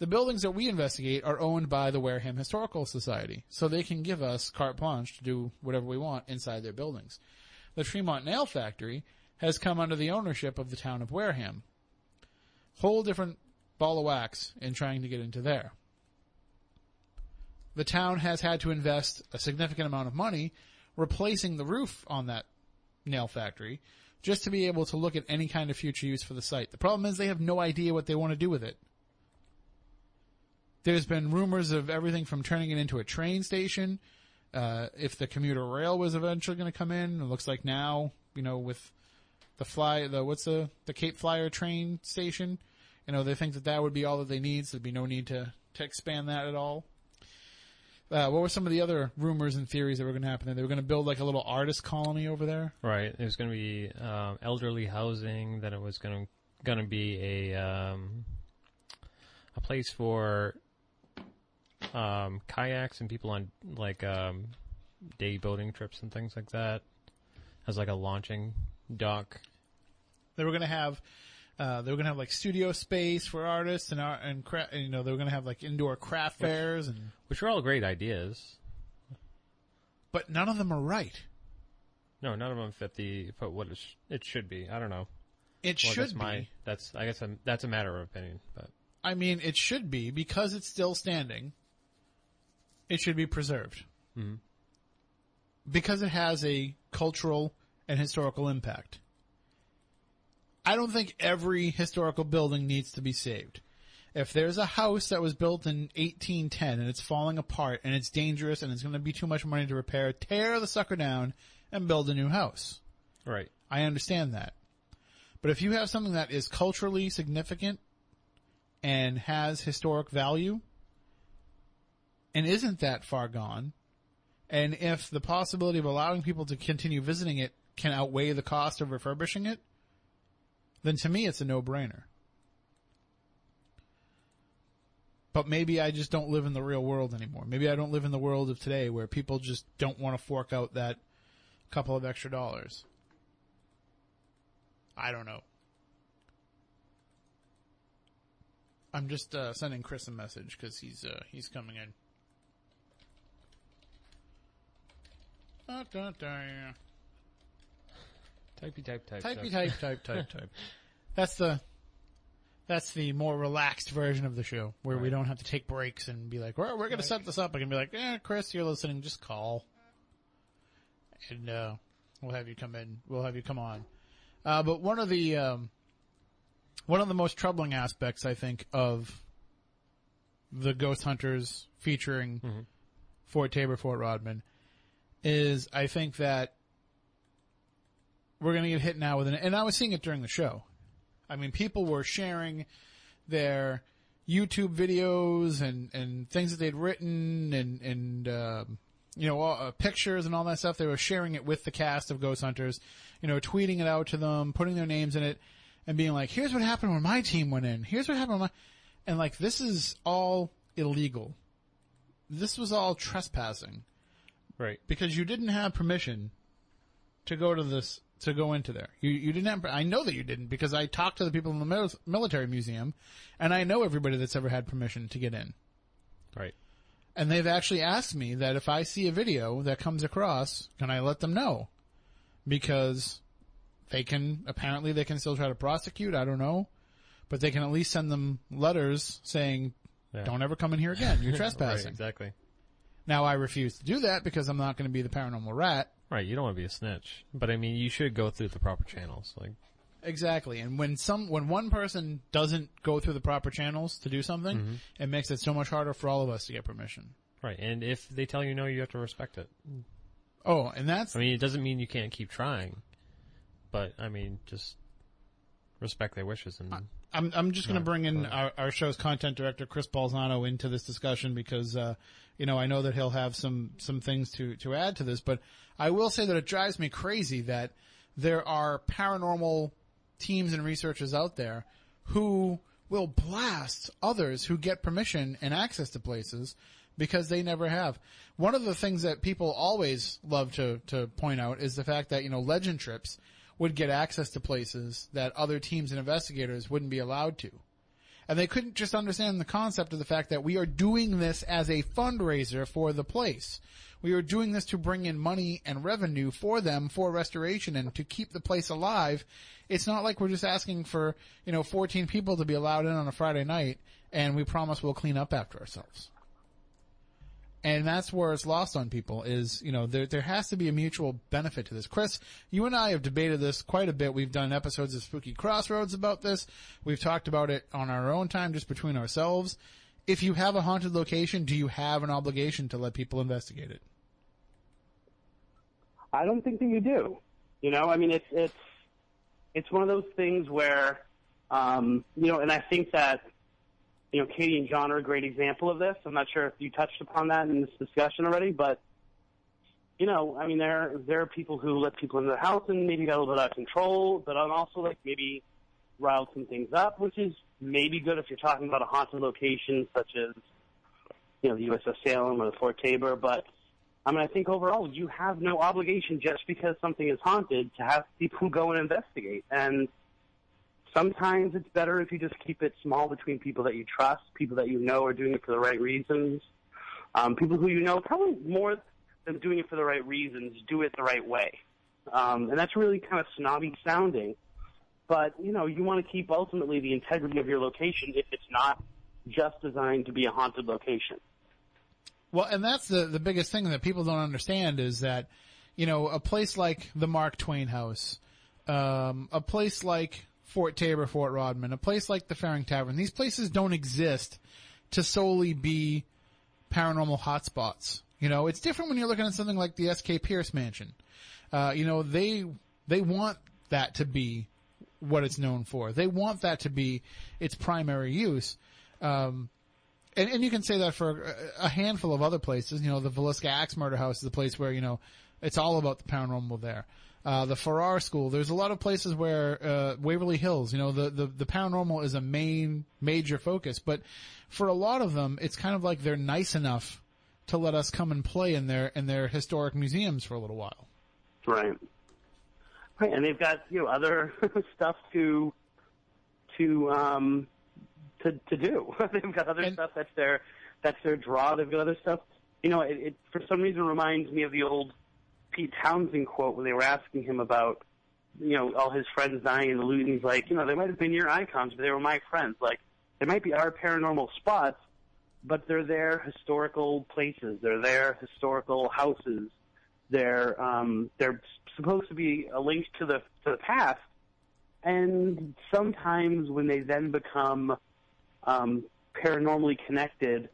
the buildings that we investigate are owned by the Wareham Historical Society, so they can give us carte blanche to do whatever we want inside their buildings. The Tremont Nail Factory has come under the ownership of the town of Wareham. Whole different ball of wax in trying to get into there. The town has had to invest a significant amount of money replacing the roof on that nail factory just to be able to look at any kind of future use for the site. The problem is they have no idea what they want to do with it. There's been rumors of everything from turning it into a train station. Uh, if the commuter rail was eventually going to come in, it looks like now, you know, with the fly, the what's the the Cape Flyer train station, you know, they think that that would be all that they need. So there'd be no need to to expand that at all. Uh, what were some of the other rumors and theories that were going to happen? there? They were going to build like a little artist colony over there. Right. Was going to be um, elderly housing. Then it was going to going to be a um, a place for um, kayaks and people on like um, day boating trips and things like that. As like a launching dock. They were going to have, uh, they were going to have like studio space for artists and art and cra- and, you know they were going to have like indoor craft fairs and Which are all great ideas. but none of them are right. No, none of them fit the what it, sh- it should be. I don't know. It Well, should that's be. that's I guess i that's a matter of opinion, but I mean, it should be because it's still standing. It should be preserved Mhm. because it has a cultural and historical impact. I don't think every historical building needs to be saved. If there's a house that was built in 1810 and it's falling apart and it's dangerous and it's going to be too much money to repair, tear the sucker down and build a new house. right. I understand that. But if you have something that is culturally significant and has historic value and isn't that far gone, and if the possibility of allowing people to continue visiting it can outweigh the cost of refurbishing it, then to me it's a no-brainer. But maybe I just don't live in the real world anymore. Maybe I don't live in the world of today where people just don't want to fork out that couple of extra dollars. I don't know. I'm just uh, sending Chris a message because he's uh, he's coming in. Da, da, da. Typey type type. Typey type. type type type type. That's the that's the more relaxed version of the show where we don't have to take breaks and be like, "Well, we're going to set this up." I can be like, "Yeah, Chris, you're listening. Just call, and uh, we'll have you come in. We'll have you come on." Uh, but one of the um, one of the most troubling aspects, I think, of the Ghost Hunters featuring Mhm. Fort Taber, Fort Rodman, is I think that we're going to get hit now with an, and I was seeing it during the show. I mean, people were sharing their YouTube videos and, and things that they'd written and, and, um, you know, all, uh, pictures and all that stuff. They were sharing it with the cast of Ghost Hunters, you know, tweeting it out to them, putting their names in it and being like, here's what happened when my team went in. Here's what happened when my, and like, this is all illegal. This was all trespassing Right. because you didn't have permission to go to this to go into there. You you didn't have. I know that you didn't because I talked to the people in the mil- military museum, and I know everybody that's ever had permission to get in. Right. And they've actually asked me that if I see a video that comes across, can I let them know? Because they can apparently they can still try to prosecute. I don't know, but they can at least send them letters saying, Yeah. "Don't ever come in here again. You're Right. trespassing." Exactly. Now I refuse to do that because I'm not going to be the paranormal rat. Right. You don't want to be a snitch, but I mean, you should go through the proper channels. Like, Exactly. And when some, when one person doesn't go through the proper channels to do something, Mm-hmm. it makes it so much harder for all of us to get permission. right. And if they tell you no, you have to respect it. Oh, and that's, I mean, it doesn't mean you can't keep trying, but I mean, just respect their wishes and I'm, I'm just going to bring in our, our show's content director, Chris Balzano, into this discussion because, uh, you know, I know that he'll have some, some things to, to add to this, but I will say that it drives me crazy that there are paranormal teams and researchers out there who will blast others who get permission and access to places because they never have. One of the things that people always love to, to point out is the fact that, you know, legend trips would get access to places that other teams and investigators wouldn't be allowed to. And they couldn't just understand the concept of the fact that we are doing this as a fundraiser for the place. We are doing this to bring in money and revenue for them for restoration and to keep the place alive. It's not like we're just asking for, you know, 14 people to be allowed in on a Friday night and we promise we'll clean up after ourselves. And that's where it's lost on people is, you know, there, there has to be a mutual benefit to this. Chris, you and I have debated this quite a bit. We've done episodes of Spooky Crossroads about this. We've talked about it on our own time just between ourselves. If you have a haunted location, do you have an obligation to let people investigate it? I don't think that you do. You know, I mean, it's it's it's one of those things where, um, you know, and I think that, you know, Katie and John are a great example of this. I'm not sure if you touched upon that in this discussion already, but you know, I mean, there there are people who let people into their house and maybe got a little bit out of control, but I'm also like maybe riled some things up, which is maybe good if you're talking about a haunted location such as, you know, the USS Salem or the Fort Taber, but I mean, I think overall you have no obligation just because something is haunted to have people go and investigate. And sometimes it's better if you just keep it small between people that you trust, people that you know are doing it for the right reasons, um, people who you know probably more than doing it for the right reasons do it the right way. Um, and that's really kind of snobby sounding. But, you know, you want to keep ultimately the integrity of your location if it's not just designed to be a haunted location. Well, and that's the the biggest thing that people don't understand is that, you know, a place like the Mark Twain House, um, a place like Fort Taber, Fort Rodman, a place like the Fearing Tavern, these places don't exist to solely be paranormal hotspots. You know, it's different when you're looking at something like the S.K. Pierce Mansion. Uh, you know, they they want that to be what it's known for. They want that to be its primary use. Um, and, and you can say that for a- handful of other places. You know, the Villisca Axe Murder House is a place where, you know, it's all about the paranormal there. Uh, the Farrar School, there's a lot of places where, uh, Waverly Hills, you know, the, the, the paranormal is a main, major focus, but for a lot of them, it's kind of like they're nice enough to let us come and play in their, in their historic museums for a little while. Right. Right, and they've got you know other stuff to to um to to do. they've got other And- stuff that's their that's their draw. They've got other stuff. You know, it, it for some reason reminds me of the old Pete Townshend quote when they were asking him about you know all his friends dying in the loot. And he's like, you know, they might have been your icons, but they were my friends. Like they might be our paranormal spots, but they're their historical places. They're their historical houses they're um, they're supposed to be a link to the to the past, and sometimes when they then become um, paranormally connected,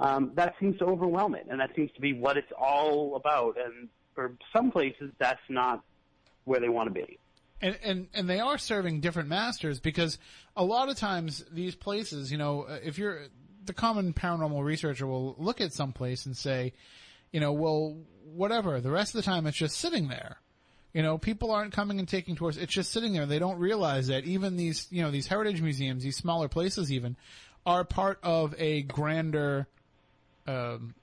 um, that seems to overwhelm it, and that seems to be what it's all about. And for some places, that's not where they want to be. and and and they are serving different masters because a lot of times these places, you know, uh, if you're the common paranormal researcher will look at some place and say, you know, well, whatever. The rest of the time, it's just sitting there. You know, people aren't coming and taking tours. It's just sitting there. They don't realize that even these, you know, these heritage museums, these smaller places, even, are part of a grander. Um,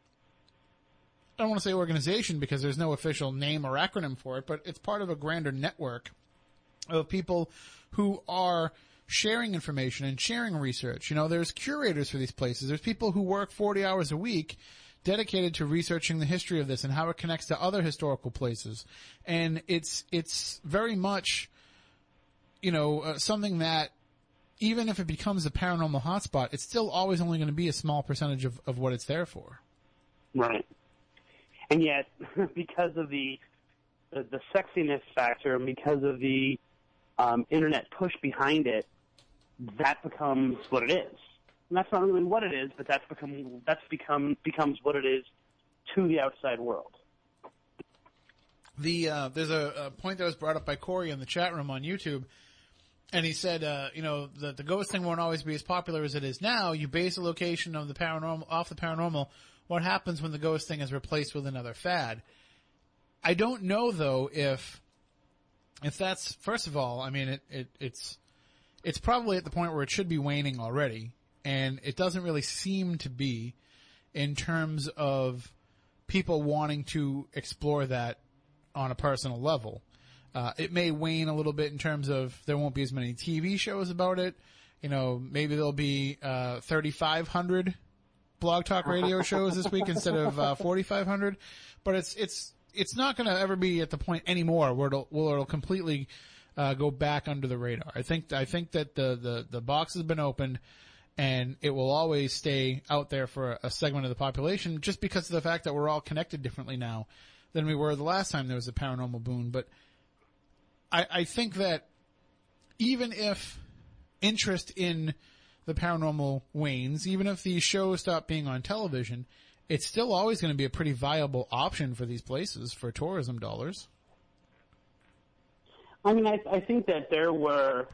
I don't want to say organization because there's no official name or acronym for it, but it's part of a grander network of people who are sharing information and sharing research. You know, there's curators for these places. There's people who work 40 hours a week dedicated to researching the history of this and how it connects to other historical places. And it's, it's very much, you know, uh, something that even if it becomes a paranormal hotspot, it's still always only going to be a small percentage of, of what it's there for. Right. And yet, because of the the, the sexiness factor, and because of the um, internet push behind it, that becomes what it is. And that's not really what it is, but that's become that's become becomes what it is to the outside world. the uh, there's a, a point that was brought up by Corey in the chat room on YouTube, and he said, uh, you know, the the ghost thing won't always be as popular as it is now. You base a location of the paranormal off the paranormal. What happens when the ghost thing is replaced with another fad? I don't know though if if that's first of all. I mean, it, it it's it's probably at the point where it should be waning already, and it doesn't really seem to be in terms of people wanting to explore that on a personal level. Uh, it may wane a little bit in terms of there won't be as many TV shows about it. You know, maybe there'll be uh, 3,500 blog talk radio shows this week instead of uh, 4,500. But it's it's it's not going to ever be at the point anymore where it'll where it'll completely uh, go back under the radar. I think I think that the the the box has been opened. And it will always stay out there for a, a segment of the population just because of the fact that we're all connected differently now than we were the last time there was a paranormal boom. But I, I think that even if interest in the paranormal wanes, even if these shows stop being on television, it's still always going to be a pretty viable option for these places for tourism dollars. I mean, I, I think that there were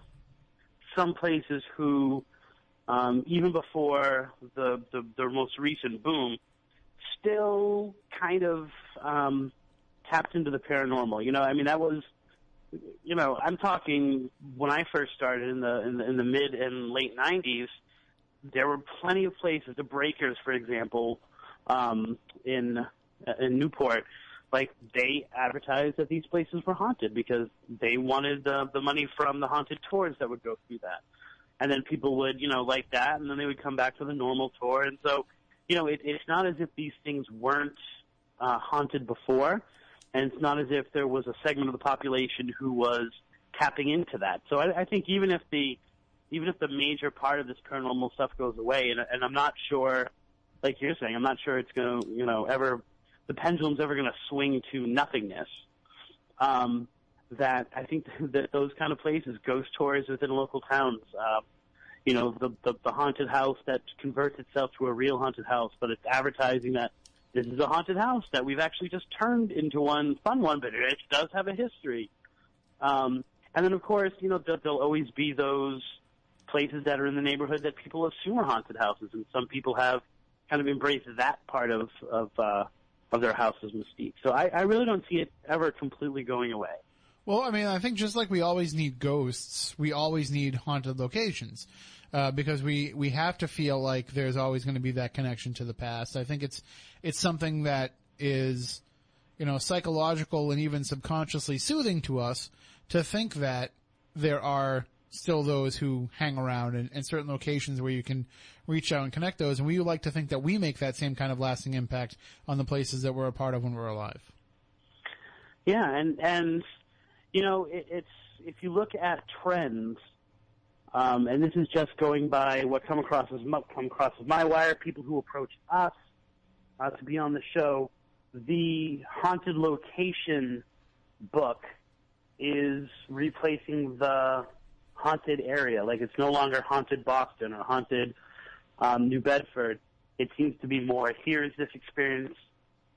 some places who, um, even before the, the the most recent boom, still kind of um, tapped into the paranormal. You know, I mean, that was, you know, I'm talking when I first started in the in the, in the mid and late '90s. There were plenty of places. The Breakers, for example, um, in in Newport, like they advertised that these places were haunted because they wanted the the money from the haunted tours that would go through that. And then people would, you know, like that, and then they would come back for the normal tour. And so, you know, it, it's not as if these things weren't uh, haunted before, and it's not as if there was a segment of the population who was tapping into that. So I, I think even if the even if the major part of this paranormal stuff goes away, and, and I'm not sure, like you're saying, I'm not sure it's going to, you know, ever the pendulum's ever going to swing to nothingness. Um, that I think that those kind of places, ghost tours within local towns, uh, you know, the, the the haunted house that converts itself to a real haunted house, but it's advertising that this is a haunted house that we've actually just turned into one fun one, but it does have a history. Um, And then of course, you know, there, there'll always be those places that are in the neighborhood that people assume are haunted houses, and some people have kind of embraced that part of of uh, of their house's mystique. So I, I really don't see it ever completely going away. Well, I mean, I think just like we always need ghosts, we always need haunted locations. Uh, because we, we have to feel like there's always going to be that connection to the past. I think it's, it's something that is, you know, psychological and even subconsciously soothing to us to think that there are still those who hang around in, in certain locations where you can reach out and connect those. And we would like to think that we make that same kind of lasting impact on the places that we're a part of when we're alive. Yeah, and and you know, it, it's if you look at trends, um, and this is just going by what come across as come across as my wire, people who approach us uh, to be on the show. The haunted location book is replacing the haunted area. Like it's no longer haunted Boston or haunted um, New Bedford. It seems to be more here's this experience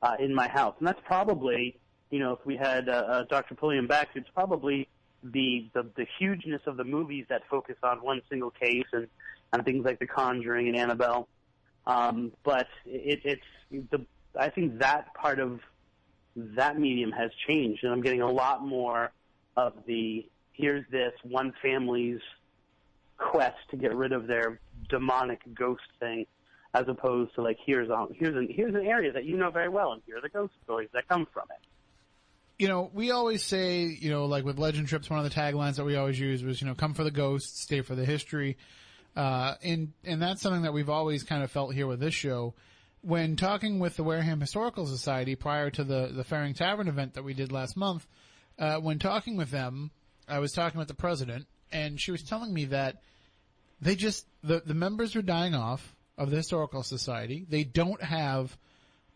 uh, in my house, and that's probably you know if we had uh, uh, Dr. Pulliam back, it's probably the, the the hugeness of the movies that focus on one single case and and things like The Conjuring and Annabelle. Um, but it, it's the I think that part of that medium has changed, and I'm getting a lot more of the here's this one family's quest to get rid of their demonic ghost thing, as opposed to like here's a here's an here's an area that you know very well, and here are the ghost stories that come from it. You know, we always say, you know, like with Legend Trips, one of the taglines that we always use was, you know, come for the ghosts, stay for the history. Uh, and, and that's something that we've always kind of felt here with this show. When talking with the Wareham Historical Society prior to the, the Fearing Tavern event that we did last month, uh, when talking with them, I was talking with the president, and she was telling me that they just the the members are dying off of the historical society. They don't have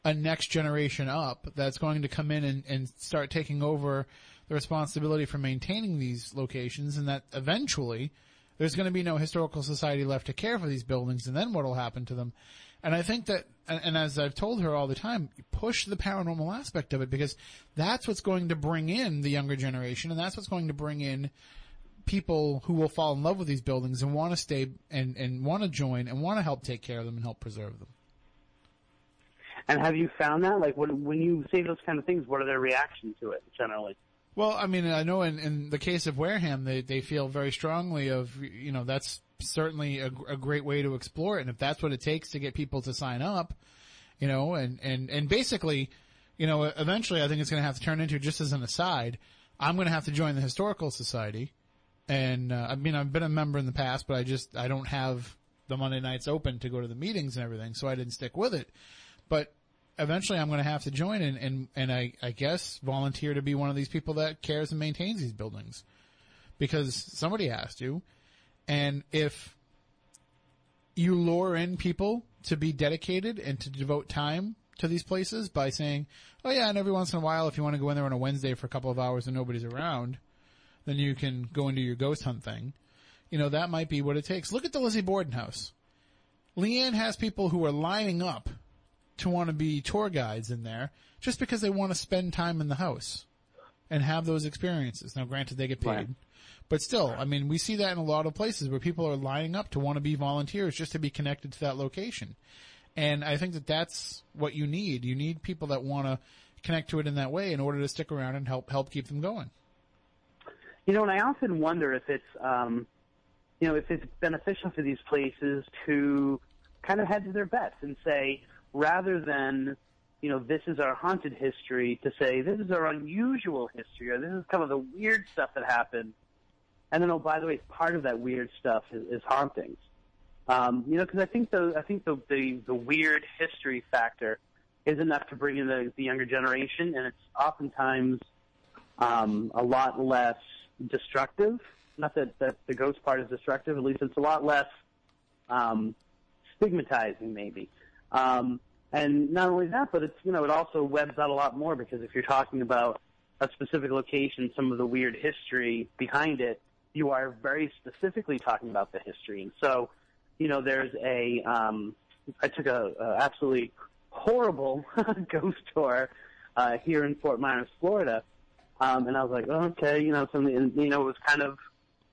a next generation up that's going to come in and, and start taking over the responsibility for maintaining these locations, and that eventually there's going to be no historical society left to care for these buildings, and then what will happen to them? And I think that, and, and as I've told her all the time, push the paranormal aspect of it because that's what's going to bring in the younger generation and that's what's going to bring in people who will fall in love with these buildings and want to stay and, and want to join and want to help take care of them and help preserve them. And have you found that? Like, when, when you say those kind of things, what are their reactions to it generally? Well, I mean, I know in, in the case of Wareham, they, they feel very strongly of, you know, that's certainly a, a great way to explore it. And if that's what it takes to get people to sign up, you know, and, and, and basically, you know, eventually I think it's going to have to turn into just as an aside, I'm going to have to join the historical society. And, uh, I mean, I've been a member in the past, but I just, I don't have the Monday nights open to go to the meetings and everything, so I didn't stick with it. But eventually I'm going to have to join and, and, and I, I guess volunteer to be one of these people that cares and maintains these buildings. Because somebody has to. And if you lure in people to be dedicated and to devote time to these places by saying, oh yeah, and every once in a while, if you want to go in there on a Wednesday for a couple of hours and nobody's around, then you can go into your ghost hunt thing. You know, that might be what it takes. Look at the Lizzie Borden house. Leanne has people who are lining up to want to be tour guides in there just because they want to spend time in the house and have those experiences. Now, granted, they get paid. Right. But still, I mean, we see that in a lot of places where people are lining up to want to be volunteers just to be connected to that location. And I think that that's what you need. You need people that want to connect to it in that way in order to stick around and help help keep them going. You know, and I often wonder if it's um, you know if it's beneficial for these places to kind of head to their bets and say rather than you know this is our haunted history to say this is our unusual history or this is kind of the weird stuff that happened and then, oh, by the way, part of that weird stuff is, is hauntings. Um, you know, because I think the I think the, the the weird history factor is enough to bring in the, the younger generation, and it's oftentimes um, a lot less destructive. Not that, that the ghost part is destructive, at least it's a lot less um, stigmatizing, maybe. Um, and not only that, but it's you know it also webs out a lot more because if you're talking about a specific location, some of the weird history behind it, you are very specifically talking about the history. And so, you know, there's a, um, I took a, a absolutely horrible ghost tour uh, here in Fort Myers, Florida, Um, and I was like, oh, okay, you know, something, and, you know, it was kind of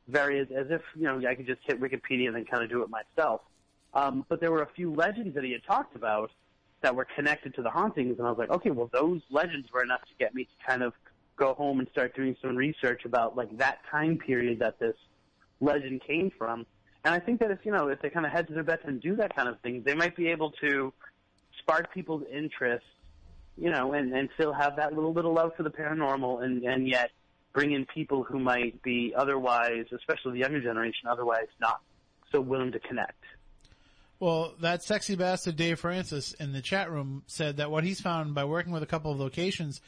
very as, as if, you know, I could just hit Wikipedia and then kind of do it myself. Um, but there were a few legends that he had talked about that were connected to the hauntings, and I was like, okay, well, those legends were enough to get me to kind of go home and start doing some research about like that time period that this legend came from. And I think that if you know if they kind of head to their bets and do that kind of thing, they might be able to spark people's interest, you know, and and still have that little little love for the paranormal, and and yet bring in people who might be otherwise, especially the younger generation, otherwise not so willing to connect. Well, that sexy bastard Dave Francis in the chat room said that what he's found by working with a couple of locations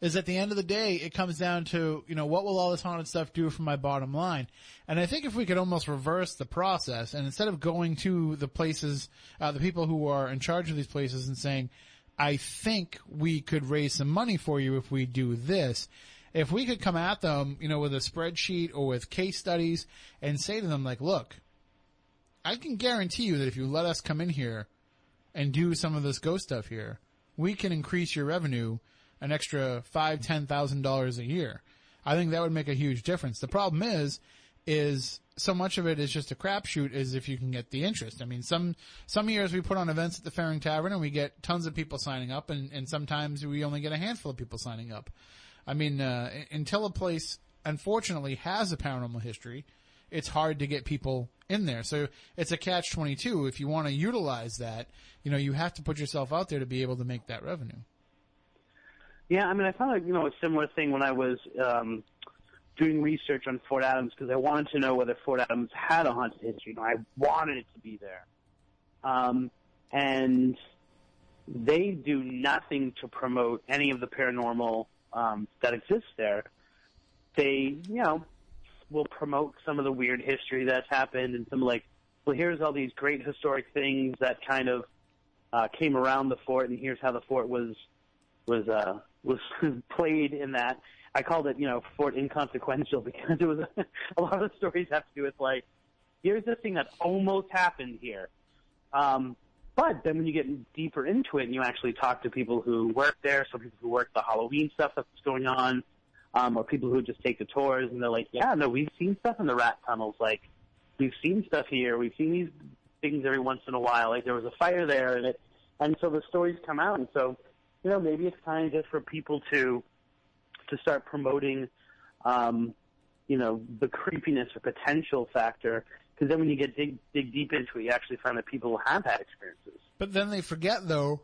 is at the end of the day, it comes down to, you know, what will all this haunted stuff do for my bottom line? And I think if we could almost reverse the process and instead of going to the places, uh, the people who are in charge of these places and saying, I think we could raise some money for you if we do this. If we could come at them, you know, with a spreadsheet or with case studies and say to them like, look, I can guarantee you that if you let us come in here and do some of this ghost stuff here, we can increase your revenue an extra five, ten thousand dollars a year. I think that would make a huge difference. The problem is, is so much of it is just a crapshoot is if you can get the interest. I mean, some, some years we put on events at the Fearing Tavern and we get tons of people signing up and, and sometimes we only get a handful of people signing up. I mean, uh, until a place unfortunately has a paranormal history, it's hard to get people in there. So it's a catch 22. If you want to utilize that, you know, you have to put yourself out there to be able to make that revenue. Yeah, I mean, I found like, you know a similar thing when I was um, doing research on Fort Adams because I wanted to know whether Fort Adams had a haunted history. You know, I wanted it to be there, um, and they do nothing to promote any of the paranormal um, that exists there. They, you know, will promote some of the weird history that's happened and some like, well, here's all these great historic things that kind of uh, came around the fort, and here's how the fort was was uh, was played in that. I called it, you know, Fort Inconsequential because it was a lot of the stories have to do with like, here's the thing that almost happened here. Um, but then when you get deeper into it and you actually talk to people who work there, so people who work the Halloween stuff that's going on, um, or people who just take the tours and they're like, yeah, no, we've seen stuff in the rat tunnels. Like, we've seen stuff here. We've seen these things every once in a while. Like there was a fire there and it, and so the stories come out. And so you know, maybe it's time just for people to to start promoting, um, you know, the creepiness or potential factor. Because then when you get dig dig deep into it, you actually find that people have had experiences. But then they forget, though.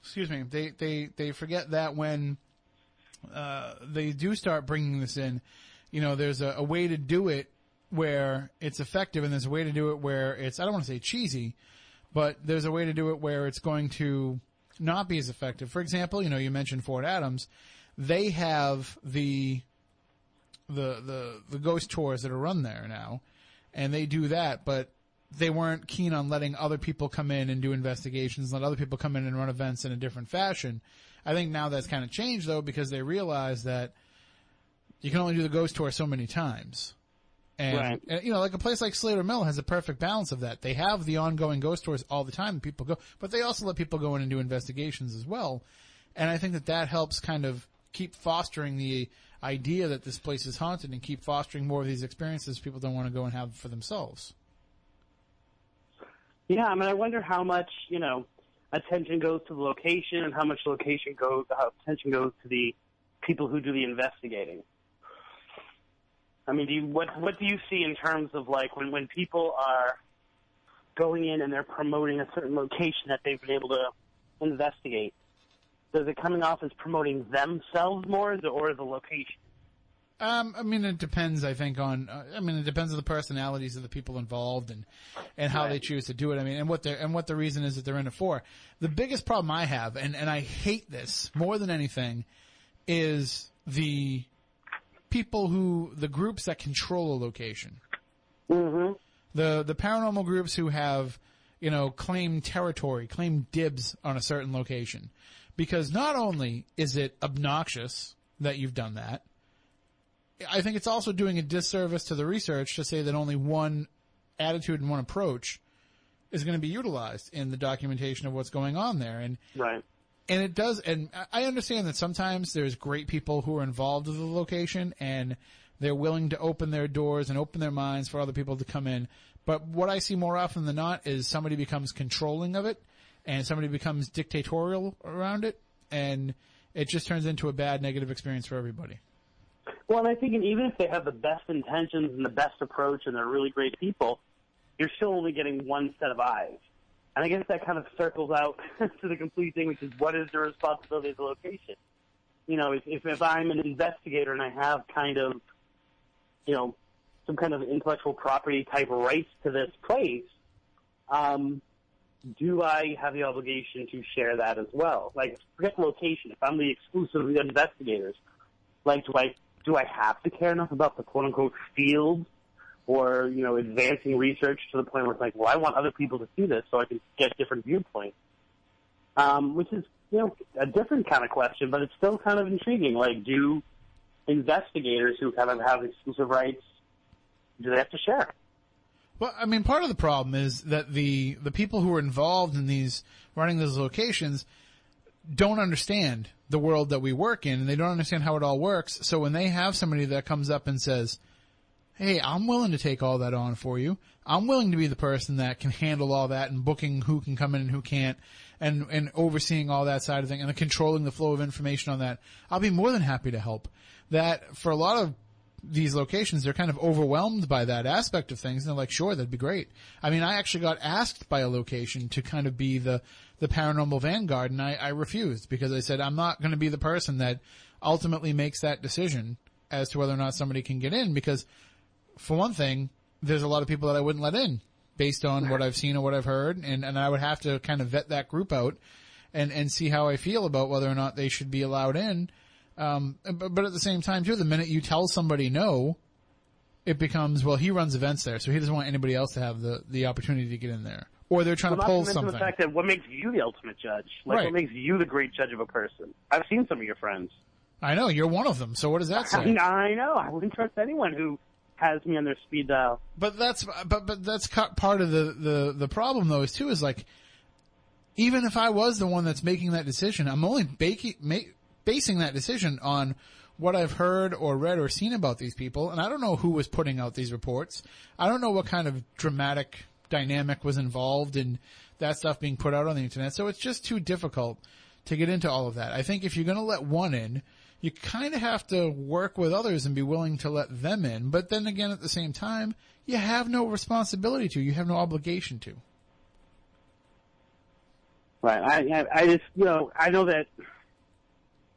Excuse me. They they they forget that when uh, they do start bringing this in, you know, there's a, a way to do it where it's effective, and there's a way to do it where it's I don't want to say cheesy, but there's a way to do it where it's going to not be as effective. For example, you know, you mentioned Fort Adams. They have the the the the ghost tours that are run there now, and they do that, but they weren't keen on letting other people come in and do investigations, let other people come in and run events in a different fashion. I think now that's kind of changed though because they realize that you can only do the ghost tour so many times. And, Right. and, you know, like a place like Slater Mill has a perfect balance of that. They have the ongoing ghost tours all the time. People go, but they also let people go in and do investigations as well. And I think that that helps kind of keep fostering the idea that this place is haunted and keep fostering more of these experiences people don't want to go and have for themselves. Yeah, I mean, I wonder how much you know attention goes to the location and how much location goes, how attention goes to the people who do the investigating. I mean, do you, what what do you see in terms of like when when people are going in and they're promoting a certain location that they've been able to investigate? Does it coming off as promoting themselves more or the location? Um, I mean, it depends. I think on. Uh, I mean, it depends on the personalities of the people involved and and how they choose to do it. I mean, and what their and what the reason is that they're in it for. The biggest problem I have, and and I hate this more than anything, is the people who the groups that control a location. Mm-hmm. The the paranormal groups who have, you know, claim territory, claim dibs on a certain location. Because not only is it obnoxious that you've done that, I think it's also doing a disservice to the research to say that only one attitude and one approach is going to be utilized in the documentation of what's going on there. And Right. and it does, and I understand that sometimes there's great people who are involved with the location and they're willing to open their doors and open their minds for other people to come in. But what I see more often than not is somebody becomes controlling of it and somebody becomes dictatorial around it and it just turns into a bad negative experience for everybody. Well, and I think even if they have the best intentions and the best approach and they're really great people, you're still only getting one set of eyes. And I guess that kind of circles out to the complete thing, which is what is the responsibility of the location? You know, if, if, if I'm an investigator and I have kind of, you know, some kind of intellectual property type rights to this place, um, do I have the obligation to share that as well? Like, forget location. If I'm the exclusive investigators, like, do I do I have to care enough about the quote unquote field or, you know, advancing research to the point where it's like, well, I want other people to see this so I can get different viewpoints. Um, which is, you know, a different kind of question, but it's still kind of intriguing. Like, do investigators who kind of have exclusive rights, do they have to share? Well, I mean, part of the problem is that the, the people who are involved in these, running these locations, don't understand the world that we work in and they don't understand how it all works. So when they have somebody that comes up and says, Hey, I'm willing to take all that on for you. I'm willing to be the person that can handle all that and booking who can come in and who can't and, and overseeing all that side of thing and controlling the flow of information on that. I'll be more than happy to help. That for a lot of these locations, they're kind of overwhelmed by that aspect of things. And they're like, sure, that'd be great. I mean, I actually got asked by a location to kind of be the, the paranormal vanguard and I, I refused because I said, I'm not going to be the person that ultimately makes that decision as to whether or not somebody can get in because for one thing, there's a lot of people that I wouldn't let in based on what I've seen or what I've heard and, and I would have to kind of vet that group out and, and see how I feel about whether or not they should be allowed in. Um, but, but at the same time too, the minute you tell somebody no, it becomes, well, he runs events there, so he doesn't want anybody else to have the, the opportunity to get in there. Or they're trying well, to pull not something. the fact that what makes you the ultimate judge? Like, Right. what makes you the great judge of a person? I've seen some of your friends. I know, you're one of them, so what does that say? I know. I wouldn't trust anyone who has me on their speed dial. But that's, but, but that's part of the, the, the problem though is too is like, even if I was the one that's making that decision, I'm only baking, ma- basing that decision on what I've heard or read or seen about these people, and I don't know who was putting out these reports. I don't know what kind of dramatic dynamic was involved in that stuff being put out on the internet, so it's just too difficult to get into all of that. I think if you're gonna let one in, you kind of have to work with others and be willing to let them in, but then again at the same time, you have no responsibility to, you have no obligation to. Right. I, I just, you know, I know that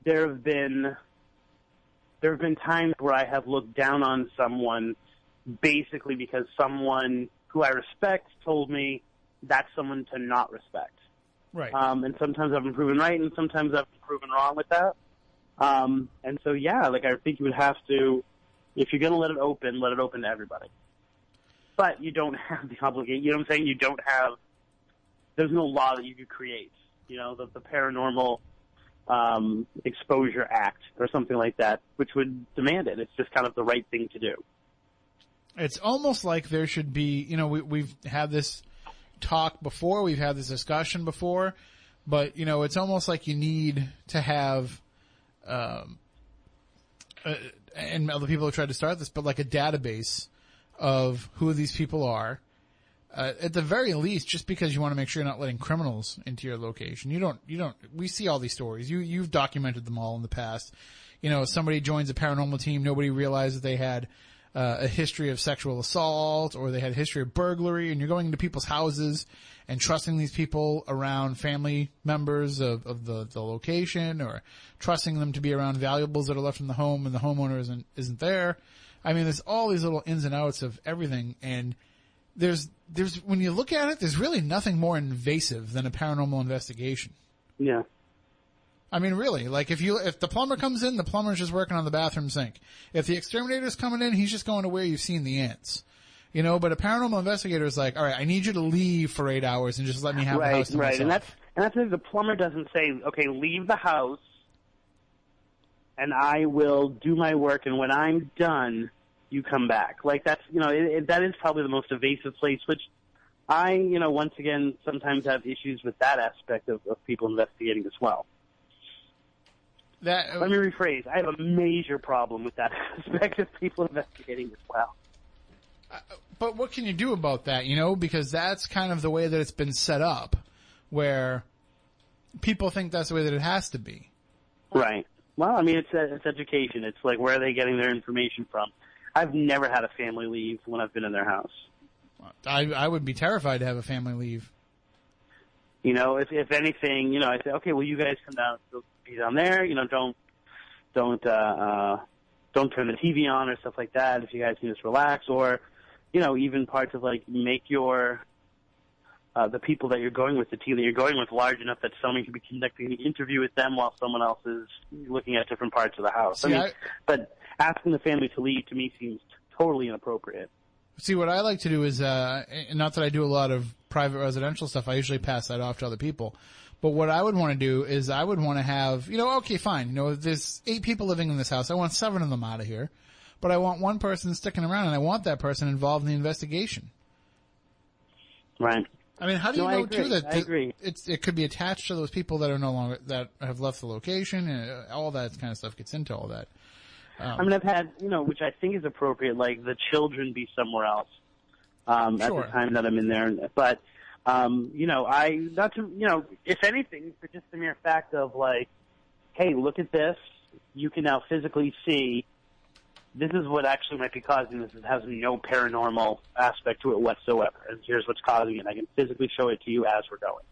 there have been, there have been times where I have looked down on someone basically because someone who I respect told me that's someone to not respect. Right. Um, and sometimes I've been proven right and sometimes I've been proven wrong with that. Um, and so yeah, like I think you would have to, if you're gonna let it open, let it open to everybody. But you don't have the obligation, you know what I'm saying? You don't have, there's no law that you could create. You know, the, the paranormal, um, exposure act or something like that, which would demand it. It's just kind of the right thing to do. It's almost like there should be, you know, we, we've had this talk before, we've had this discussion before, but you know, it's almost like you need to have, um, uh, and other people have tried to start this, but like a database of who these people are. Uh, at the very least, just because you want to make sure you're not letting criminals into your location, you don't, you don't, we see all these stories. You, you've documented them all in the past. You know, somebody joins a paranormal team, nobody realized that they had, uh, a history of sexual assault or they had a history of burglary and you're going into people's houses and trusting these people around family members of, of the, the location or trusting them to be around valuables that are left in the home and the homeowner isn't, isn't there. I mean, there's all these little ins and outs of everything and there's, there's, when you look at it, there's really nothing more invasive than a paranormal investigation. Yeah. I mean, really, like if you, if the plumber comes in, the plumber's just working on the bathroom sink. If the exterminator's coming in, he's just going to where you've seen the ants. You know, but a paranormal investigator is like, all right, I need you to leave for eight hours and just let me have the house to right. myself. And that's, and that's if the plumber doesn't say, okay, leave the house and I will do my work and when I'm done, you come back. Like that's, you know, it, it, that is probably the most evasive place, which I, you know, once again, sometimes have issues with that aspect of, of people investigating as well. that Let me rephrase. I have a major problem with that aspect of people investigating as well. Uh, but what can you do about that? You know, because that's kind of the way that it's been set up, where people think that's the way that it has to be. Right. Well, I mean, it's it's education. It's like where are they getting their information from? I've never had a family leave when I've been in their house. I I would be terrified to have a family leave. You know, if if anything, you know, I say, okay, well, you guys come down, be down there. You know, don't don't uh, uh, don't turn the TV on or stuff like that. If you guys can just relax, or you know, even parts of like make your uh, the people that you're going with, the team that you're going with, large enough that someone can be conducting the interview with them while someone else is looking at different parts of the house. I mean, I- but asking the family to leave to me seems totally inappropriate. See, what I like to do is, uh, not that I do a lot of private residential stuff, I usually pass that off to other people. But what I would want to do is I would want to have, you know, okay, fine, you know, there's eight people living in this house. I want seven of them out of here. But I want one person sticking around and I want that person involved in the investigation. Right. I mean, how do you No, know too that I agree. it's it could be attached to those people that are no longer that have left the location and all that kind of stuff gets into all that. I mean, I've had, you know, which I think is appropriate, like the children be somewhere else um, at the time that I'm in there. But, um, you know, I, not to, you know, if anything, for just the mere fact of like, hey, look at this. You can now physically see this is what actually might be causing this. It has no paranormal aspect to it whatsoever. And here's what's causing it. I can physically show it to you as we're going.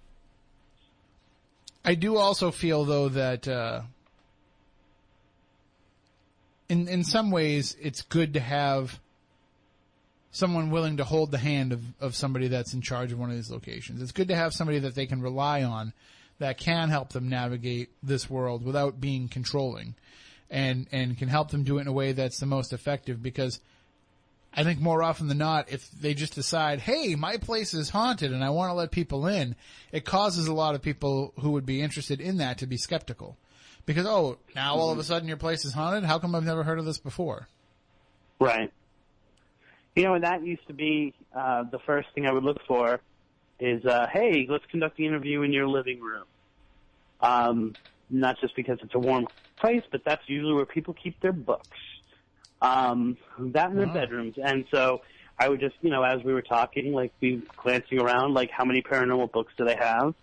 I do also feel though that uh, in in some ways it's good to have someone willing to hold the hand of, of somebody that's in charge of one of these locations. It's good to have somebody that they can rely on that can help them navigate this world without being controlling and and can help them do it in a way that's the most effective because I think more often than not, if they just decide, hey, my place is haunted and I want to let people in, it causes a lot of people who would be interested in that to be skeptical. Because, oh, now all of a sudden your place is haunted? How come I've never heard of this before? Right. You know, and that used to be uh, the first thing I would look for is, uh, hey, let's conduct the interview in your living room. Um, not just because it's a warm place, but that's usually where people keep their books. Um, that in their Wow. bedrooms. And so I would just, you know, as we were talking, like be glancing around, like how many paranormal books do they have?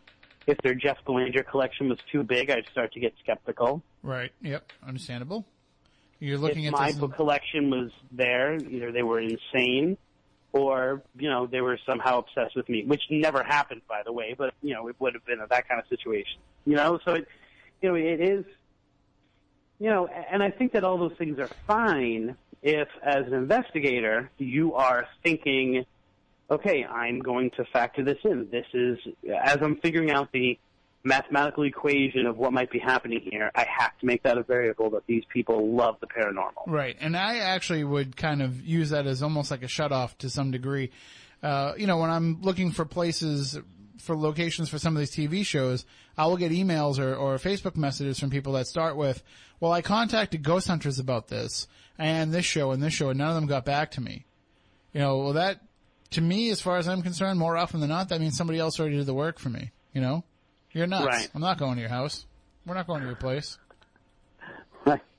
If their Jeff Belanger collection was too big, I'd start to get skeptical. Right. Yep. Understandable. You're looking if at my book collection was there, either they were insane or, you know, they were somehow obsessed with me, which never happened, by the way, but, you know, it would have been that kind of situation. You know, so it, you know, it is, you know, and I think that all those things are fine if, as an investigator, you are thinking, okay, I'm going to factor this in. This is, as I'm figuring out the mathematical equation of what might be happening here, I have to make that a variable that these people love the paranormal. Right. And I actually would kind of use that as almost like a shut off to some degree. Uh, you know, when I'm looking for places, for locations for some of these TV shows, I will get emails or, or Facebook messages from people that start with, well, I contacted Ghost Hunters about this and this show and this show and none of them got back to me. You know, well that, to me, as far as I'm concerned, more often than not, that means somebody else already did the work for me. You know? You're nuts. Right. I'm not going to your house. We're not going to your place. Right.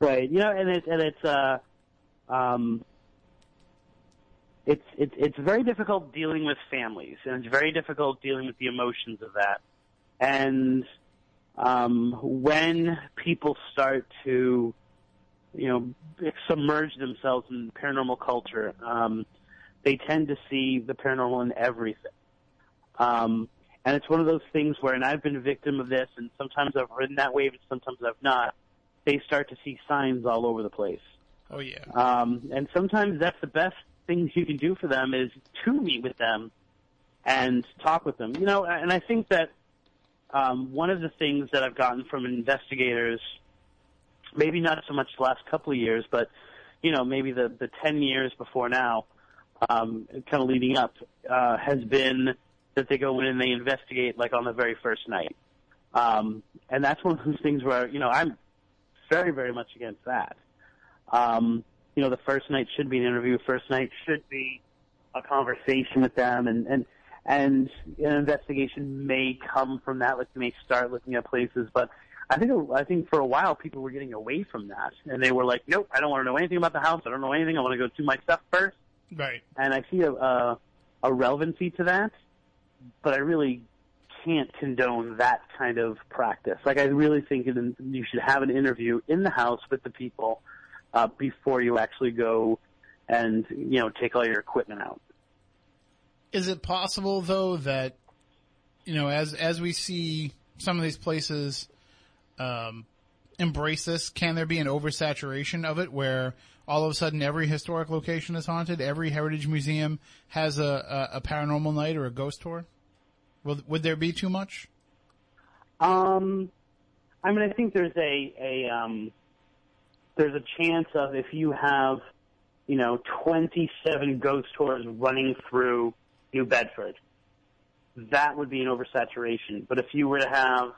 Right. You know, and it's and it's uh um it's it's it's very difficult dealing with families and it's very difficult dealing with the emotions of that. And um when people start to you know submerge themselves in paranormal culture, um they tend to see the paranormal in everything. Um and it's one of those things where, and I've been a victim of this, and sometimes I've ridden that wave, and sometimes I've not. They start to see signs all over the place, Oh yeah. um, and sometimes that's the best things you can do for them is to meet with them and talk with them. You know, and I think that um, one of the things that I've gotten from investigators, maybe not so much the last couple of years, but you know, maybe the the ten years before now, um, kind of leading up, uh, has been that they go in and they investigate like on the very first night. Um, and that's one of those things where, you know, I'm very, very much against that. Um, you know, the first night should be an interview. First night should be a conversation with them and, and, and an investigation may come from that. Like you may start looking at places, but I think I think for a while people were getting away from that, and they were like, "Nope, I don't want to know anything about the house. I don't know anything. I want to go do my stuff first. Right. And I see a a, a relevancy to that, but I really can't condone that kind of practice. Like I really think it, you should have an interview in the house with the people uh, before you actually go and you know take all your equipment out. Is it possible though that you know as as we see some of these places um, embrace this, can there be an oversaturation of it where all of a sudden every historic location is haunted, every heritage museum has a, a, a paranormal night or a ghost tour? Would there be too much? Um, I mean, I think there's a a um, there's a chance of if you have, you know, 27 ghost tours running through New Bedford, that would be an oversaturation. But if you were to have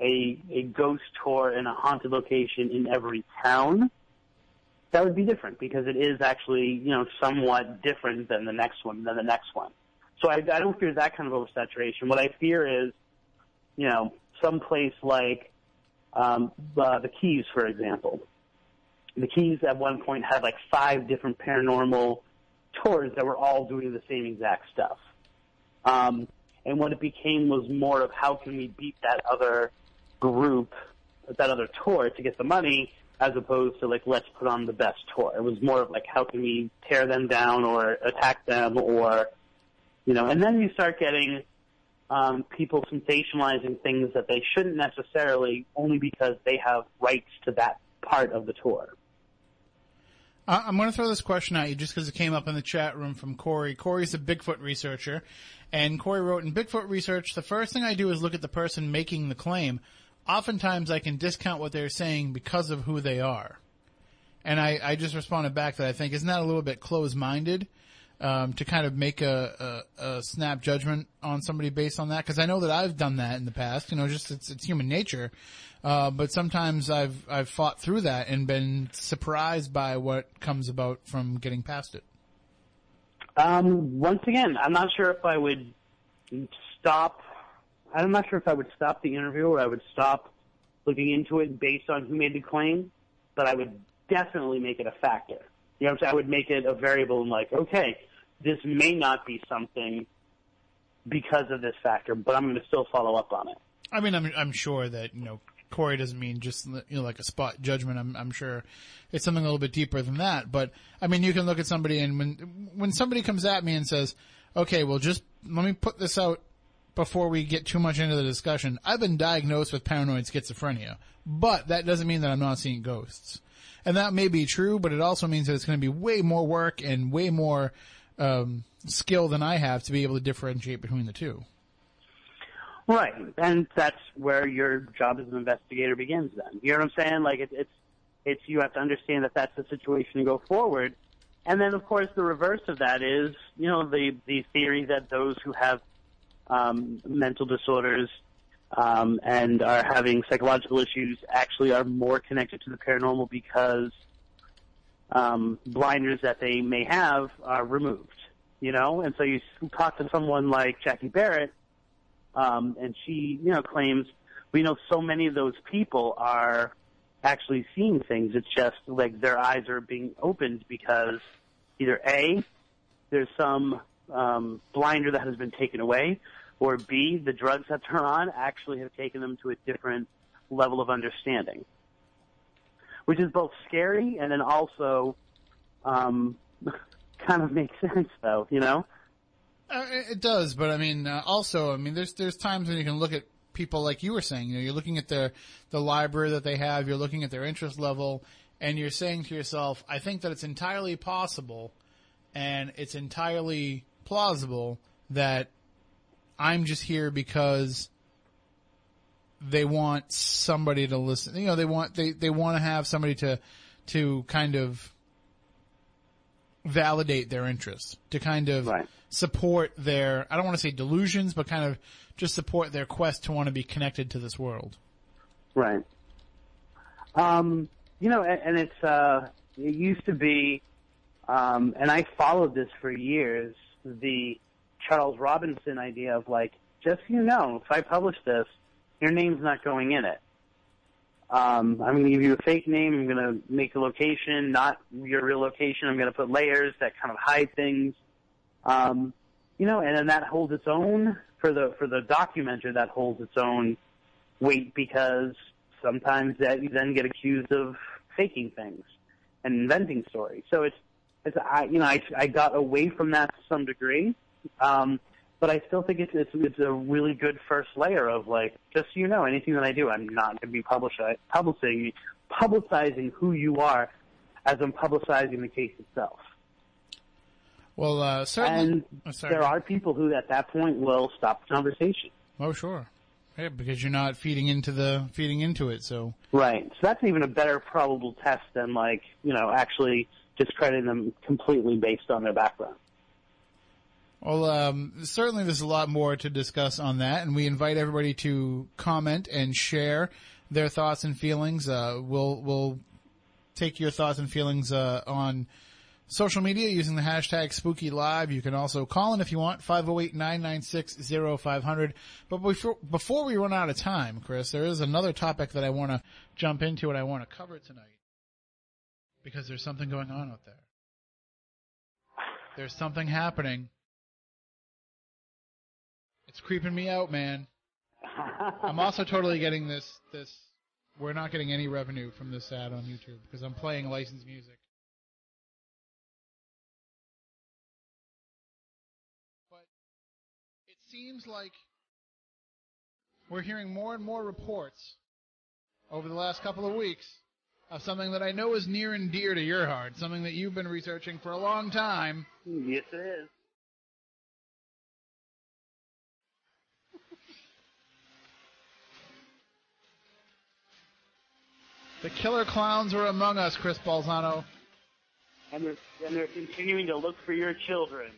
a a ghost tour in a haunted location in every town, that would be different because it is actually you know somewhat different than the next one than the next one. So I, I don't fear that kind of oversaturation. What I fear is, you know, some place like um, uh, the Keys, for example. The Keys at one point had like five different paranormal tours that were all doing the same exact stuff. Um, and what it became was more of how can we beat that other group, that other tour to get the money, as opposed to like let's put on the best tour. It was more of like how can we tear them down or attack them or you know, and then you start getting um, people sensationalizing things that they shouldn't necessarily, only because they have rights to that part of the tour. I'm going to throw this question at you just because it came up in the chat room from Corey. Corey's a Bigfoot researcher, and Corey wrote in Bigfoot research, the first thing I do is look at the person making the claim. Oftentimes I can discount what they're saying because of who they are. And I, I just responded back that I think, isn't that a little bit closed-minded? Um, to kind of make a, a, a, snap judgment on somebody based on that, because I know that I've done that in the past. You know, just it's, it's human nature. Uh, but sometimes I've I've fought through that and been surprised by what comes about from getting past it. Um, once again, I'm not sure if I would stop. I'm not sure if I would stop the interview or I would stop looking into it based on who made the claim, but I would definitely make it a factor. You know, I would make it a variable and like, okay, this may not be something because of this factor, but I'm going to still follow up on it. I mean, I'm I'm sure that you know Corey doesn't mean just you know like a spot judgment. I'm I'm sure it's something a little bit deeper than that. But I mean, you can look at somebody and when when somebody comes at me and says, "Okay, well, just let me put this out before we get too much into the discussion." I've been diagnosed with paranoid schizophrenia, but that doesn't mean that I'm not seeing ghosts. And that may be true, but it also means that it's going to be way more work and way more um, skill than I have to be able to differentiate between the two. Right, and that's where your job as an investigator begins. Then you know what I'm saying? Like it, it's it's you have to understand that that's the situation and go forward. And then, of course, the reverse of that is, you know, the the theory that those who have um, mental disorders um, and are having psychological issues actually are more connected to the paranormal because um, blinders that they may have are removed. You know, and so you talk to someone like Jackie Barrett, um, and she, you know, claims we know so many of those people are actually seeing things. It's just like their eyes are being opened because either A, there's some um, blinder that has been taken away, or B, the drugs that they're on actually have taken them to a different level of understanding, which is both scary and then also um, kind of makes sense, though. You know. Uh, it does, but I mean, uh, also, I mean, there's there's times when you can look at people like you were saying. You know, you're looking at their the library that they have. You're looking at their interest level, and you're saying to yourself, I think that it's entirely possible, and it's entirely plausible that I'm just here because they want somebody to listen. You know, they want they they want to have somebody to to kind of validate their interests, to kind of Right. support their I don't want to say delusions, but kind of just support their quest to want to be connected to this world. Right. Um, you know, and, and it's uh, it used to be, um, and I followed this for years. The Charles Robinson idea of like, just so you know, if I publish this, your name's not going in it. Um, I'm going to give you a fake name. I'm going to make a location not your real location. I'm going to put layers that kind of hide things. Um, you know, and then that holds its own for the for the documenter. That holds its own weight because sometimes that you then get accused of faking things and inventing stories. So it's it's I you know I I got away from that to some degree. Um, but I still think it's, it's it's a really good first layer of like, just so you know, anything that I do, I'm not going to be publishing, publicizing who you are, as I'm publicizing the case itself. Well, uh, certainly. And oh, there are people who, at that point, will stop the conversation. Oh, sure. Yeah, because you're not feeding into the feeding into it. So Right. So that's even a better probable test than like you know actually discrediting them completely based on their background. Well, um, certainly there's a lot more to discuss on that, and we invite everybody to comment and share their thoughts and feelings. Uh, we'll we'll take your thoughts and feelings uh, on social media using the hashtag Spooky Live. You can also call in if you want 508-996-0500. But before before we run out of time, Chris, there is another topic that I want to jump into and I want to cover tonight because there's something going on out there. There's something happening. It's creeping me out, man. I'm also totally getting this, this, we're not getting any revenue from this ad on YouTube because I'm playing licensed music. But it seems like we're hearing more and more reports over the last couple of weeks of something that I know is near and dear to your heart, something that you've been researching for a long time. yes, it is. The killer clowns are among us, Chris Balzano. And they're and they're continuing to look for your children.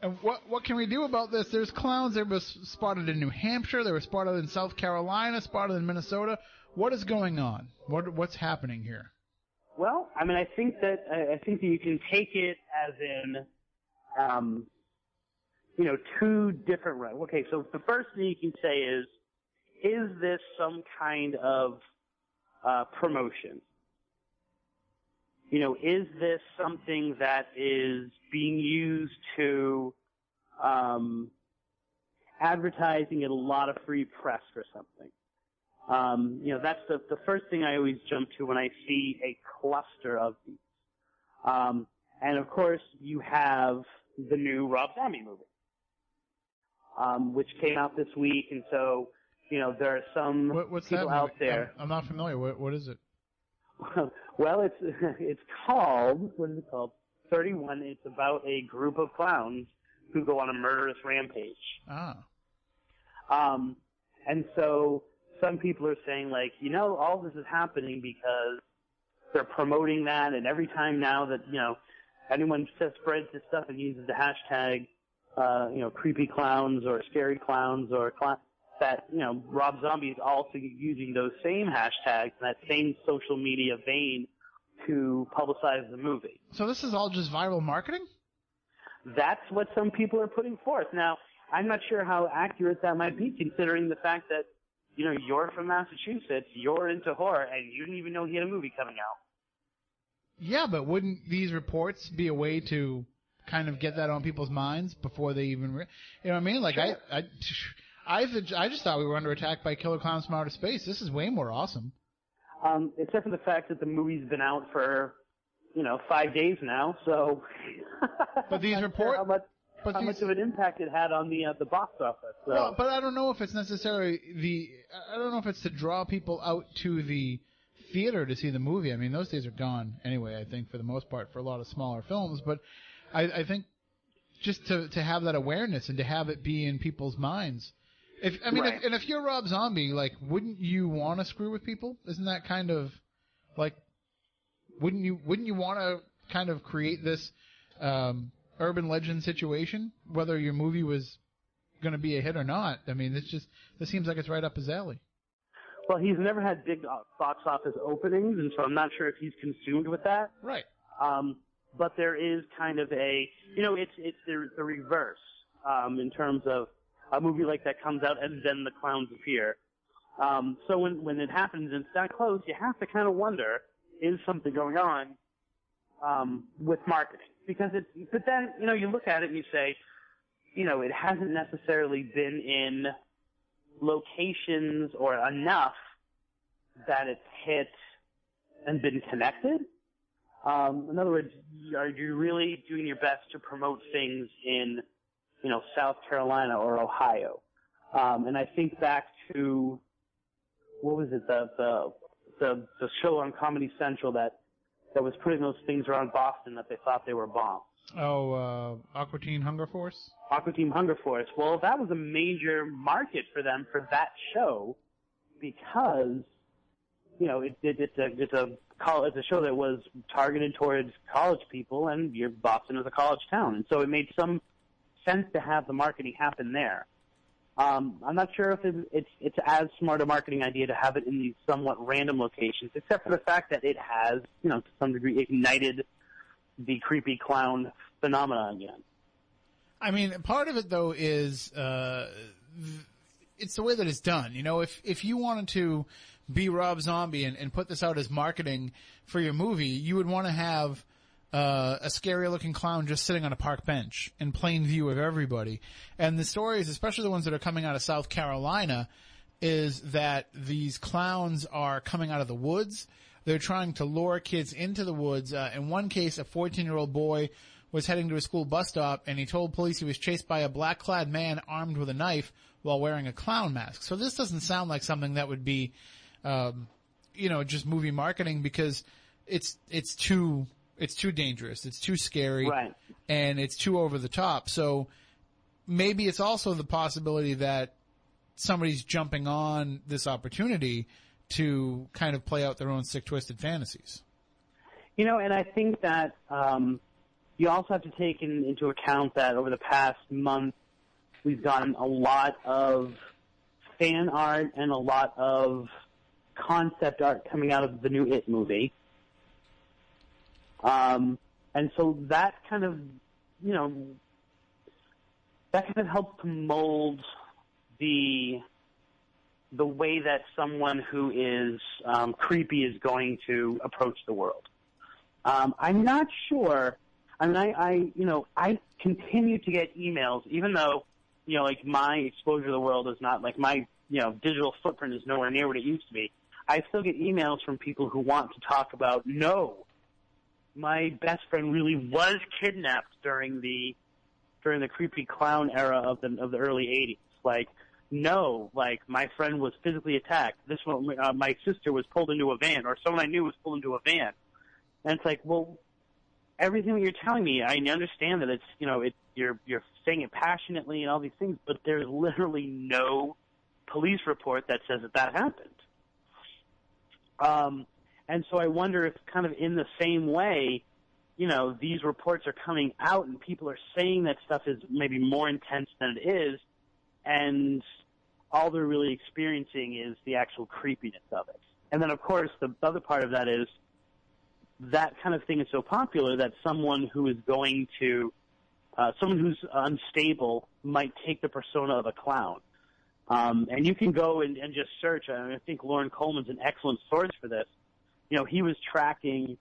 And what what can we do about this? There's clowns. They were spotted in New Hampshire. They were spotted in South Carolina. Spotted in Minnesota. What is going on? What what's happening here? Well, I mean, I think that I think that you can take it as in, um, you know, two different. ri- Okay, so the first thing you can say is, is this some kind of uh, promotion? You know, is this something that is being used to um, advertising get a lot of free press for something? Um, you know, that's the, the first thing I always jump to when I see a cluster of these. Um, and of course, you have the new Rob Zombie movie, um, which came out this week, and so you know there are some What, what's people that? out there. I'm, I'm not familiar. What what is it? well, it's it's called what is it called? Thirty One. It's about a group of clowns who go on a murderous rampage. Ah, Um, and so some people are saying like, you know, all this is happening because they're promoting that, and every time now that you know anyone says spreads this stuff and uses the hashtag, uh, you know, creepy clowns or scary clowns or clown, that you know Rob Zombie is also using those same hashtags, that same social media vein to publicize the movie. so this is all just viral marketing? That's what some people are putting forth. Now, I'm not sure how accurate that might be, considering the fact that, you know, you're from Massachusetts, you're into horror, and you didn't even know he had a movie coming out. Yeah, but wouldn't these reports be a way to kind of get that on people's minds before they even, re- you know what I mean? Like Sure. I, I, I, th- I just thought we were under attack by killer clowns from outer space. This is way more awesome. Um, except for the fact that the movie's been out for, you know, five days now, so. But these I'm not report- sure how much, But how much of an impact it had on the uh, the box office. So. Well, but I don't know if it's necessarily the. I don't know if it's to draw people out to the theater to see the movie. I mean, those days are gone anyway. I think for the most part for a lot of smaller films, but I, I think just to to have that awareness and to have it be in people's minds. If I mean, Right. if, and if you're Rob Zombie, like, wouldn't you want to screw with people? Isn't that kind of like, wouldn't you wouldn't you want to kind of create this um, urban legend situation, whether your movie was going to be a hit or not? I mean, it's just this seems like it's right up his alley. well, he's never had big box office openings, and so I'm not sure if he's consumed with that. Right. Um, but there is kind of a, you know, it's it's the, the reverse um, in terms of a movie like that comes out and then the clowns appear. Um, so when when it happens and it's that close, you have to kind of wonder: is something going on um, with marketing? Because it, but then you know you look at it and you say, you know, it hasn't necessarily been in locations or enough that it's hit and been connected. Um, in other words, are you really doing your best to promote things in, you know, South Carolina or Ohio? Um, and I think back to what was it the the the, the show on Comedy Central that that was putting those things around Boston that they thought they were bombs. Oh, uh, Aqua Teen Hunger Force? Aqua Teen Hunger Force. Well, that was a major market for them for that show because, you know, it, it, it's a, it's a, it's a show that was targeted towards college people and your Boston is a college town. And so it made some sense to have the marketing happen there. Um, I'm not sure if it, it's, it's as smart a marketing idea to have it in these somewhat random locations, except for the fact that it has, you know, to some degree ignited the creepy clown phenomenon again. I mean, part of it though is uh, it's the way that it's done. You know, if if you wanted to be Rob Zombie and, and put this out as marketing for your movie, you would want to have uh, a scary looking clown just sitting on a park bench in plain view of everybody. And the stories, especially the ones that are coming out of South Carolina, is that these clowns are coming out of the woods. They're trying to lure kids into the woods. Uh, in one case, a 14 year old boy was heading to a school bus stop and he told police he was chased by a black clad man armed with a knife while wearing a clown mask. So this doesn't sound like something that would be, um, you know, just movie marketing because it's, it's too, it's too dangerous. It's too scary. Right. And it's too over the top. So maybe it's also the possibility that somebody's jumping on this opportunity to kind of play out their own sick, twisted fantasies. You know, and I think that um, you also have to take in, into account that over the past month, we've gotten a lot of fan art and a lot of concept art coming out of the new It movie. Um, and so that kind of, you know, that kind of helps to mold the the way that someone who is um, creepy is going to approach the world. Um, I'm not sure I mean, I, I, you know, I continue to get emails, even though, you know, like my exposure to the world is not like my, you know, digital footprint is nowhere near what it used to be. I still get emails from people who want to talk about, no, my best friend really was kidnapped during the, during the creepy clown era of the, of the early 80s. Like, no, like my friend was physically attacked. This one, uh, my sister was pulled into a van, or someone I knew was pulled into a van. And it's like, well, everything that you're telling me, I understand that it's you know it you're you're saying it passionately and all these things, but there's literally no police report that says that that happened. Um, and so I wonder if kind of in the same way, you know, these reports are coming out and people are saying that stuff is maybe more intense than it is, and all they're really experiencing is the actual creepiness of it. And then of course the other part of that is that kind of thing is so popular that someone who is going to, uh, someone who's unstable might take the persona of a clown. Um, and you can go and, and just search. I, mean, I think Loren Coleman's an excellent source for this. You know, he was tracking,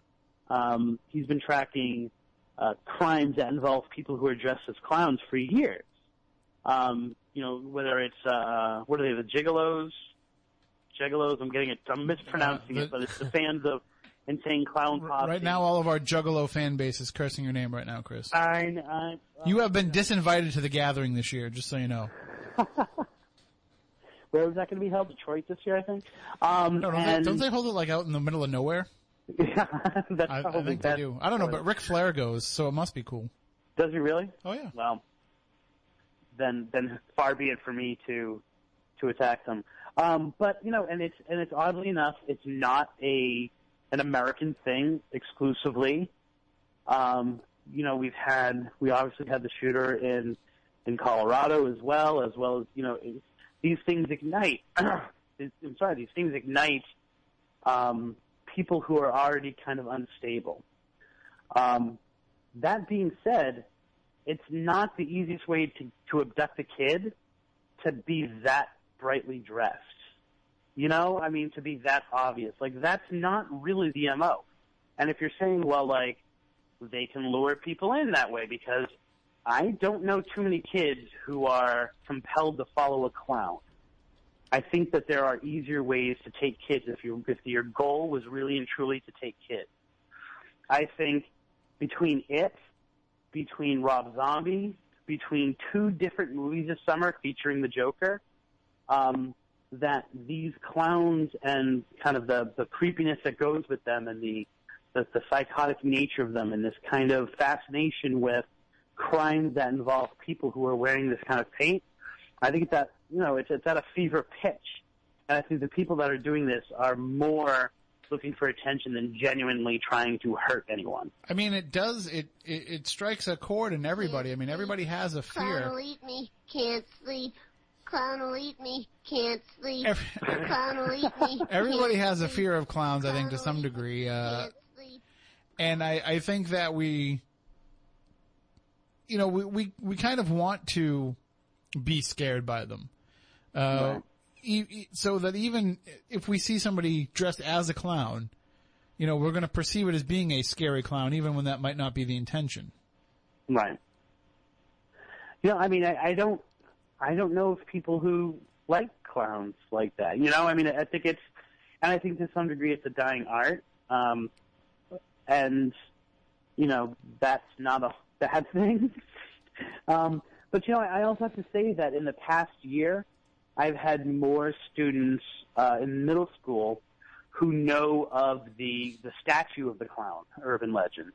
um, he's been tracking uh, crimes that involve people who are dressed as clowns for years. Um, you know, whether it's uh, what are they, the Gigolos? Gigolos. I'm getting it. I'm mispronouncing Uh, the- it, but it's the fans of Insane Clown Posse. Right now, all of our Juggalo fan base is cursing your name right now, Chris. I, I, You have been disinvited to the gathering this year, just so you know. where was that going to be held? Detroit this year, I think. Um, No, don't, and they, don't they hold it like out in the middle of nowhere? yeah, that's I, I think they do. I don't know, but Ric Flair goes, so it must be cool. Does he really? Oh yeah. Well, then then far be it for me to to attack them. Um, but you know, and it's and it's oddly enough, it's not a an American thing exclusively. Um, you know, we've had we obviously had the shooter in in Colorado as well, as well as you know it- these things ignite. I'm sorry, these things ignite um, people who are already kind of unstable. Um, that being said, it's not the easiest way to, to abduct a kid to be that brightly dressed. You know, I mean, to be that obvious. Like, that's not really the MO. And if you're saying, well, like, they can lure people in that way because I don't know too many kids who are compelled to follow a clown. I think that there are easier ways to take kids if your if your goal was really and truly to take kids. I think between it, between Rob Zombie, between two different movies this summer featuring the Joker, um, that these clowns and kind of the the creepiness that goes with them and the the, the psychotic nature of them and this kind of fascination with crimes that involve people who are wearing this kind of paint. I think it's at you know it's it's at a fever pitch, and I think the people that are doing this are more looking for attention than genuinely trying to hurt anyone. I mean, it does. It it, it strikes a chord in everybody. I mean, everybody has a fear. Clown will eat me, can't sleep. Clown will eat me, can't sleep. Every- Clown will eat me. Everybody has a fear of clowns, I think, to some will eat me, degree. Uh, can't sleep. and I, I think that we, you know, we, we, we kind of want to be scared by them. Uh, Right. e- e- so that even if we see somebody dressed as a clown, you know, we're going to perceive it as being a scary clown, even when that might not be the intention. Right. You know, I mean, I, I don't, I don't know if people who like clowns like that. You know, I mean, I think it's, and I think to some degree it's a dying art. Um, and you know, that's not a bad thing. um, but you know, I also have to say that in the past year, I've had more students uh, in middle school who know of the the statue of the clown, urban legend.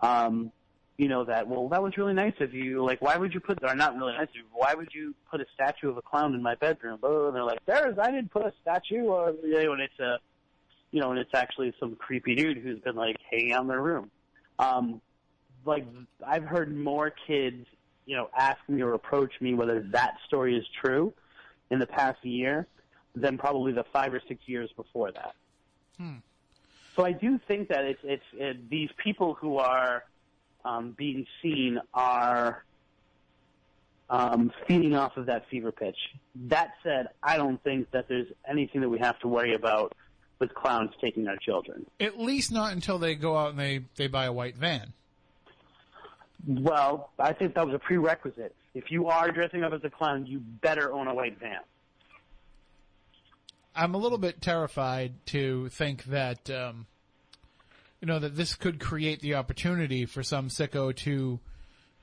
Um, you know that well that was really nice of you like why would you put or not really nice of you why would you put a statue of a clown in my bedroom oh and they're like there's i didn't put a statue or you know and it's a you know and it's actually some creepy dude who's been like hanging out in their room um like i've heard more kids you know ask me or approach me whether that story is true in the past year than probably the five or six years before that so I do think that it's it's it, these people who are um, being seen are um, feeding off of that fever pitch. That said, I don't think that there's anything that we have to worry about with clowns taking our children. At least not until they go out and they, they buy a white van. Well, I think that was a prerequisite. If you are dressing up as a clown, you better own a white van. I'm a little bit terrified to think that, um, you know, that this could create the opportunity for some sicko to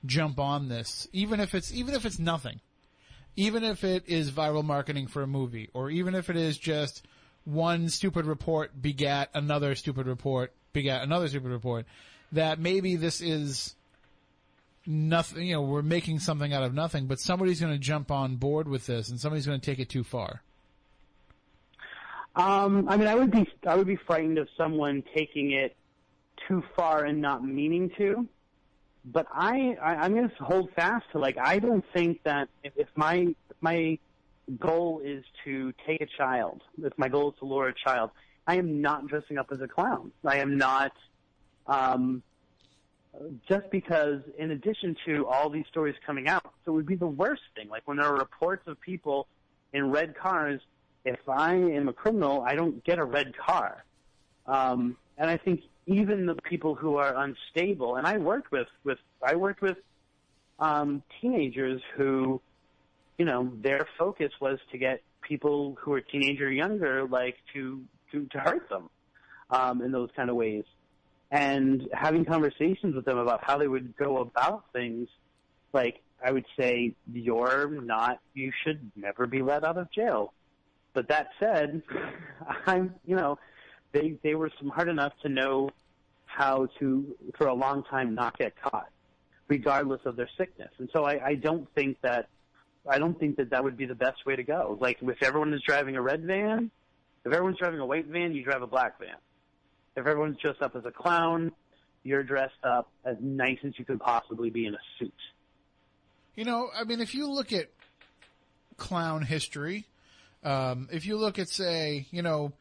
jump on this, even if it's, even if it's nothing. Even if it is viral marketing for a movie, or even if it is just one stupid report begat another stupid report, begat another stupid report, that maybe this is nothing, you know, we're making something out of nothing, but somebody's going to jump on board with this and somebody's going to take it too far. Um, I mean, I would be I would be frightened of someone taking it too far and not meaning to. But I, I I'm going to hold fast to like I don't think that if, if my my goal is to take a child, if my goal is to lure a child, I am not dressing up as a clown. I am not. Um, just because, in addition to all these stories coming out, so it would be the worst thing. Like when there are reports of people in red cars if I am a criminal, I don't get a red car. Um, and I think even the people who are unstable, and I worked with, with I worked with um, teenagers who, you know, their focus was to get people who are teenager younger, like to to, to hurt them um, in those kind of ways, and having conversations with them about how they would go about things, like I would say, you're not, you should never be let out of jail. But that said, I'm, you know, they they were smart enough to know how to, for a long time, not get caught, regardless of their sickness. And so I, I don't think that I don't think that that would be the best way to go. Like if everyone is driving a red van, if everyone's driving a white van, you drive a black van. If everyone's dressed up as a clown, you're dressed up as nice as you could possibly be in a suit. You know, I mean, if you look at clown history, um, if you look at, say, you know,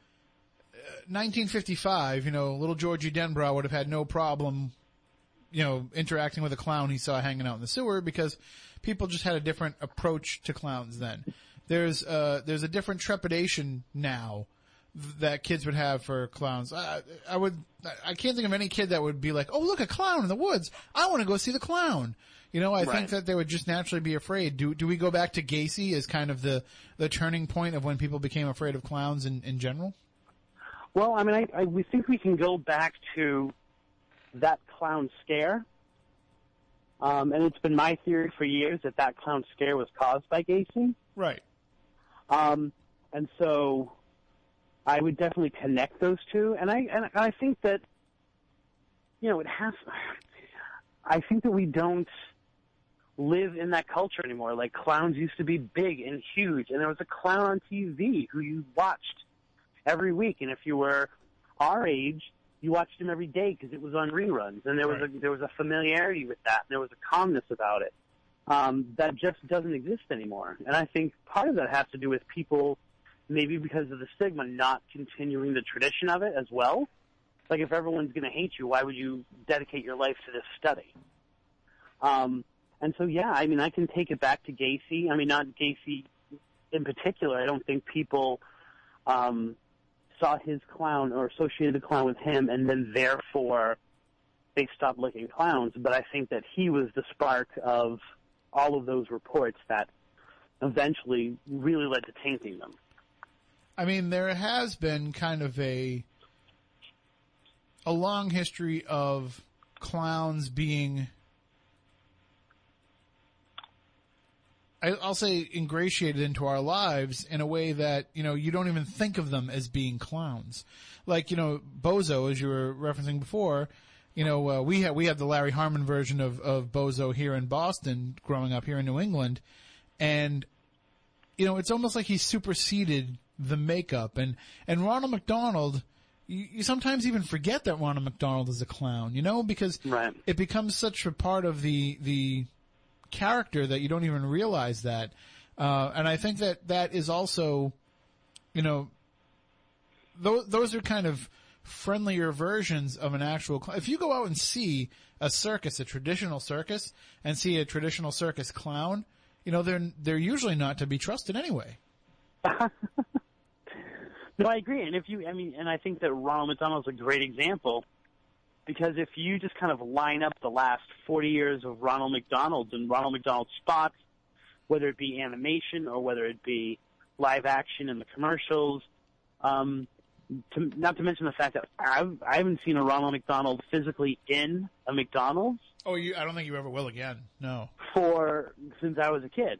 uh, 1955, you know, little Georgie Denbrough would have had no problem, you know, interacting with a clown he saw hanging out in the sewer because people just had a different approach to clowns then. there's uh there's a different trepidation now that kids would have for clowns. I, I would, I can't think of any kid that would be like, "Oh, look, a clown in the woods! I want to go see the clown." You know, I Right. think that they would just naturally be afraid. Do do we go back to Gacy as kind of the the turning point of when people became afraid of clowns in in general? Well, I mean, I, I we think we can go back to that clown scare, um, and it's been my theory for years that that clown scare was caused by Gacy. Right. Um, and so I would definitely connect those two. And I and I think that you know it has. I think that we don't live in that culture anymore. Like clowns used to be big and huge, and there was a clown on TV who you watched every week. And if you were our age, you watched him every day because it was on reruns, and there was Right. a there was a familiarity with that, and there was a calmness about it um, that just doesn't exist anymore. And I think part of that has to do with people, maybe because of the stigma, not continuing the tradition of it as well. Like if everyone's going to hate you, why would you dedicate your life to this study? Um, and so, yeah, I mean, I can take it back to Gacy. I mean, not Gacy in particular. I don't think people um, saw his clown or associated the clown with him, and then therefore they stopped liking clowns. But I think that he was the spark of all of those reports that eventually really led to tainting them. I mean, there has been kind of a a long history of clowns being, I, I'll say, ingratiated into our lives in a way that you know you don't even think of them as being clowns. Like you know, Bozo, as you were referencing before. You know, uh, we had we had the Larry Harmon version of of Bozo here in Boston, growing up here in New England, and you know, it's almost like he superseded the makeup and, and Ronald McDonald, you, you sometimes even forget that Ronald McDonald is a clown, you know, because Right. it becomes such a part of the, the character that you don't even realize that. Uh, and I think that that is also, you know, those, those are kind of friendlier versions of an actual, cl- if you go out and see a circus, a traditional circus, and see a traditional circus clown, you know, they're, they're usually not to be trusted anyway. No, I agree. And if you, I mean, and I think that Ronald McDonald's a great example because if you just kind of line up the last 40 years of Ronald McDonald's and Ronald McDonald spots, whether it be animation or whether it be live action in the commercials, um, to, not to mention the fact that I've, I haven't seen a Ronald McDonald physically in a McDonald's Oh, you, I don't think you ever will again. No. for since I was a kid.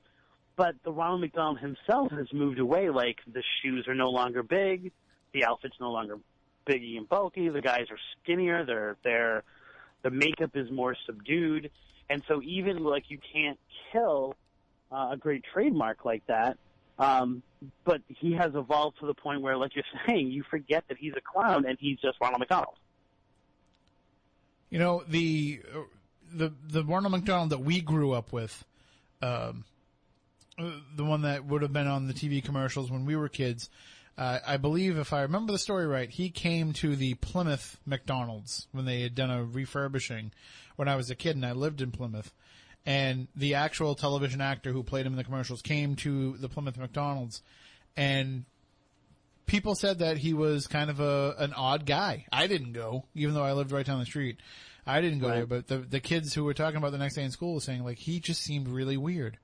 But the Ronald McDonald himself has moved away. Like the shoes are no longer big, the outfit's no longer biggy and bulky. The guys are skinnier. They're they're the makeup is more subdued, and so even like you can't kill uh, a great trademark like that. Um, but he has evolved to the point where, like you're saying, you forget that he's a clown and he's just Ronald McDonald. You know, the, uh, the, the Ronald McDonald that we grew up with, um, the one that would have been on the TV commercials when we were kids, uh, I believe if I remember the story right, he came to the Plymouth McDonald's when they had done a refurbishing when I was a kid and I lived in Plymouth. And the actual television actor who played him in the commercials came to the Plymouth McDonald's and people said that he was kind of a an odd guy. I didn't go, even though I lived right down the street. I didn't go Right. there, but the the kids who were talking about the next day in school were saying like he just seemed really weird.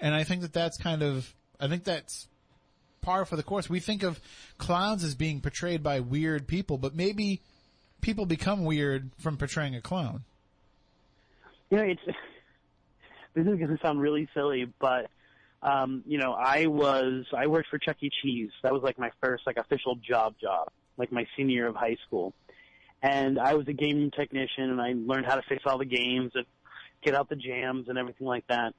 And I think that that's kind of I think that's par for the course. We think of clowns as being portrayed by weird people, but maybe people become weird from portraying a clown. you know, it's this is going to sound really silly, but um, you know, I was I worked for Chuck E. Cheese. That was like my first like official job job, like my senior year of high school. And I was a game technician, and I learned how to fix all the games and get out the jams and everything like that.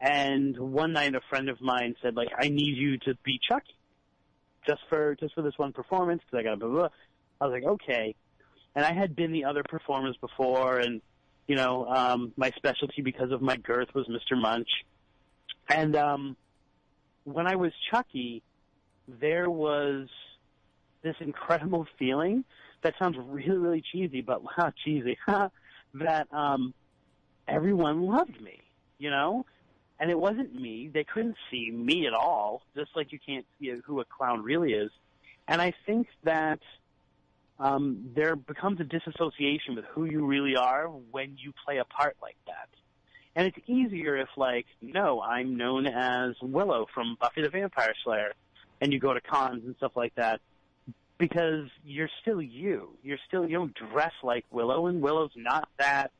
And one night, a friend of mine said, like, I need you to be Chucky, just for just for this one performance, because I got blah, blah blah. I was like, okay. And I had been the other performers before, and you know, um, my specialty because of my girth was Mr. Munch. And um, when I was Chucky, there was this incredible feeling that sounds really, really cheesy, but wow, cheesy. that um, everyone loved me, you know, and it wasn't me. They couldn't see me at all, just like you can't see who a clown really is. And I think that um, there becomes a disassociation with who you really are when you play a part like that. And it's easier if, like, no, I'm known as Willow from Buffy the Vampire Slayer, and you go to cons and stuff like that, because you're still you. You're still you don't dress like Willow, and Willow's not that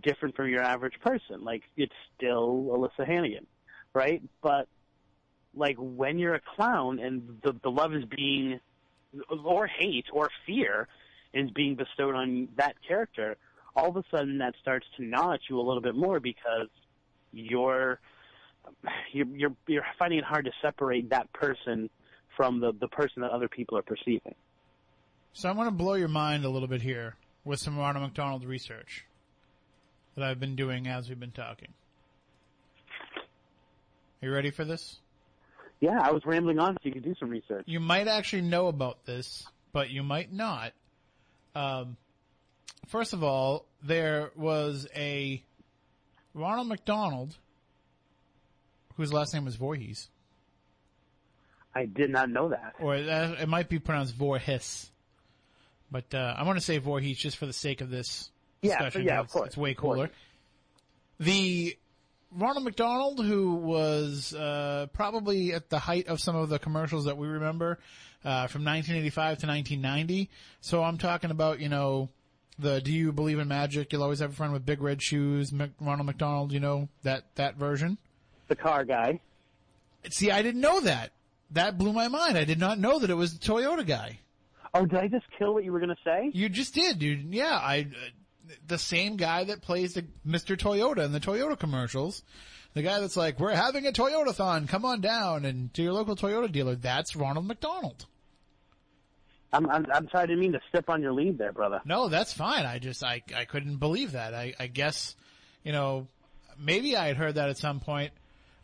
different from your average person. Like it's still Alyssa Hannigan, right? But like when you're a clown and the the love is being or hate or fear is being bestowed on that character, all of a sudden that starts to gnaw at you a little bit more because you're you're you're, you're finding it hard to separate that person from the the person that other people are perceiving. So I'm going to blow your mind a little bit here with some Ronald McDonald research that I've been doing as we've been talking. Are you ready for this? Yeah, I was rambling on so you could do some research. You might actually know about this, but you might not. Um, first of all, there was a Ronald McDonald, whose last name was Voorhees, I did not know that. or it might be pronounced Voorhis, but uh, I'm going to say Voorhees just for the sake of this Yeah, yeah, of It's- course, It's way cooler. The Ronald McDonald, who was uh, probably at the height of some of the commercials that we remember uh, from 1985 to 1990. So I'm talking about, you know, the "Do you believe in magic? You'll always have a friend with big red shoes." Mc- Ronald McDonald, you know that that version. The car guy. See, I didn't know that. That blew my mind. I did not know that it was the Toyota guy. Oh, did I just kill what you were going to say? You just did, dude. Yeah, I, uh, the same guy that plays the Mr. Toyota in the Toyota commercials. The guy that's like, we're having a Toyota-thon, come on down and to your local Toyota dealer. That's Ronald McDonald. I'm, I'm, I'm sorry, I didn't mean to step on your lead there, brother. No, that's fine. I just, I, I couldn't believe that. I, I guess, you know, maybe I had heard that at some point.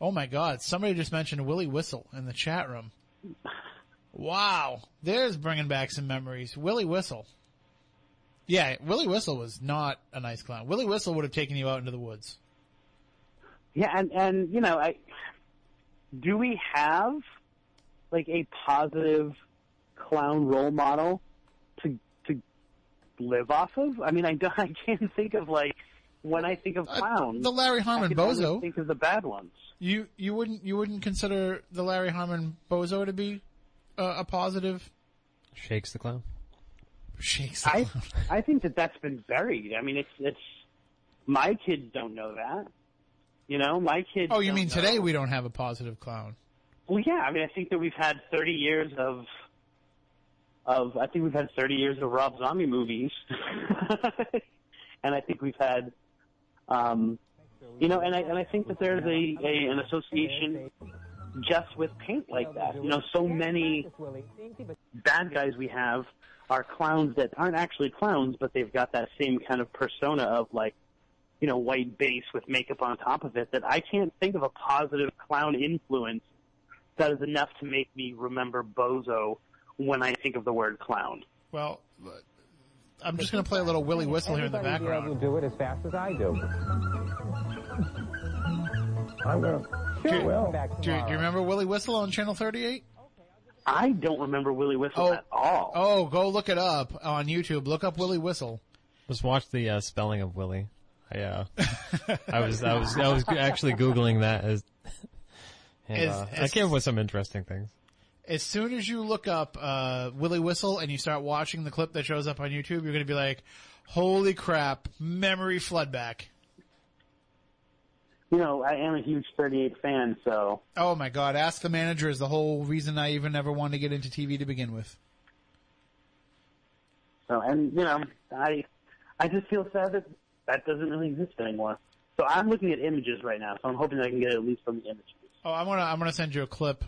Oh my god, somebody just mentioned Willie Whistle in the chat room. Wow. There's bringing back some memories. Willie Whistle. Yeah, Willie Whistle was not a nice clown. Willie Whistle would have taken you out into the woods. Yeah, and, and, you know, I, do we have, like, a positive clown role model to, to live off of? I mean, I, don't, I can't think of, like, when I think of clowns. Uh, the Larry I Harmon can only Bozo. think of the bad ones. You you wouldn't you wouldn't consider the Larry Harmon Bozo to be uh, a positive Shakes the clown. Shakes. I. I think that that's been buried. I mean, it's it's my kids don't know that. You know, my kids. Oh, you mean know. today we don't have a positive clown? Well, yeah. I mean, I think that we've had 30 years of of. I think we've had 30 years of Rob Zombie movies, and I think we've had, um, you know, and I and I think that there's a, a an association just with paint like that. You know, so many bad guys we have are clowns that aren't actually clowns, but they've got that same kind of persona of like, you know, white base with makeup on top of it that I can't think of a positive clown influence that is enough to make me remember Bozo when I think of the word clown. Well, I'm just going to play a little Willie Whistle here in the Everybody be able to do it as fast as I do. I'm gonna. Do, Sure, you- will. do, do you remember Willie Whistle on Channel 38? I don't remember Willie Whistle Oh. at all. Oh, go look it up on YouTube. Look up Willie Whistle. Just watch the uh, spelling of Willie. I, uh, I was, I was, I was actually googling that as, and, Is- uh, I came up with some interesting things. As soon as you look up uh, Willie Whistle and you start watching the clip that shows up on YouTube, you're going to be like, "Holy crap! Memory flood back." You know, I am a huge 38 fan, so Oh my god, Ask the Manager is the whole reason I even ever wanted to get into TV to begin with. so and you know, I I just feel sad that that doesn't really exist anymore. So I'm looking at images right now, so I'm hoping that I can get at least from the images. Oh, I'm gonna I'm gonna send you a clip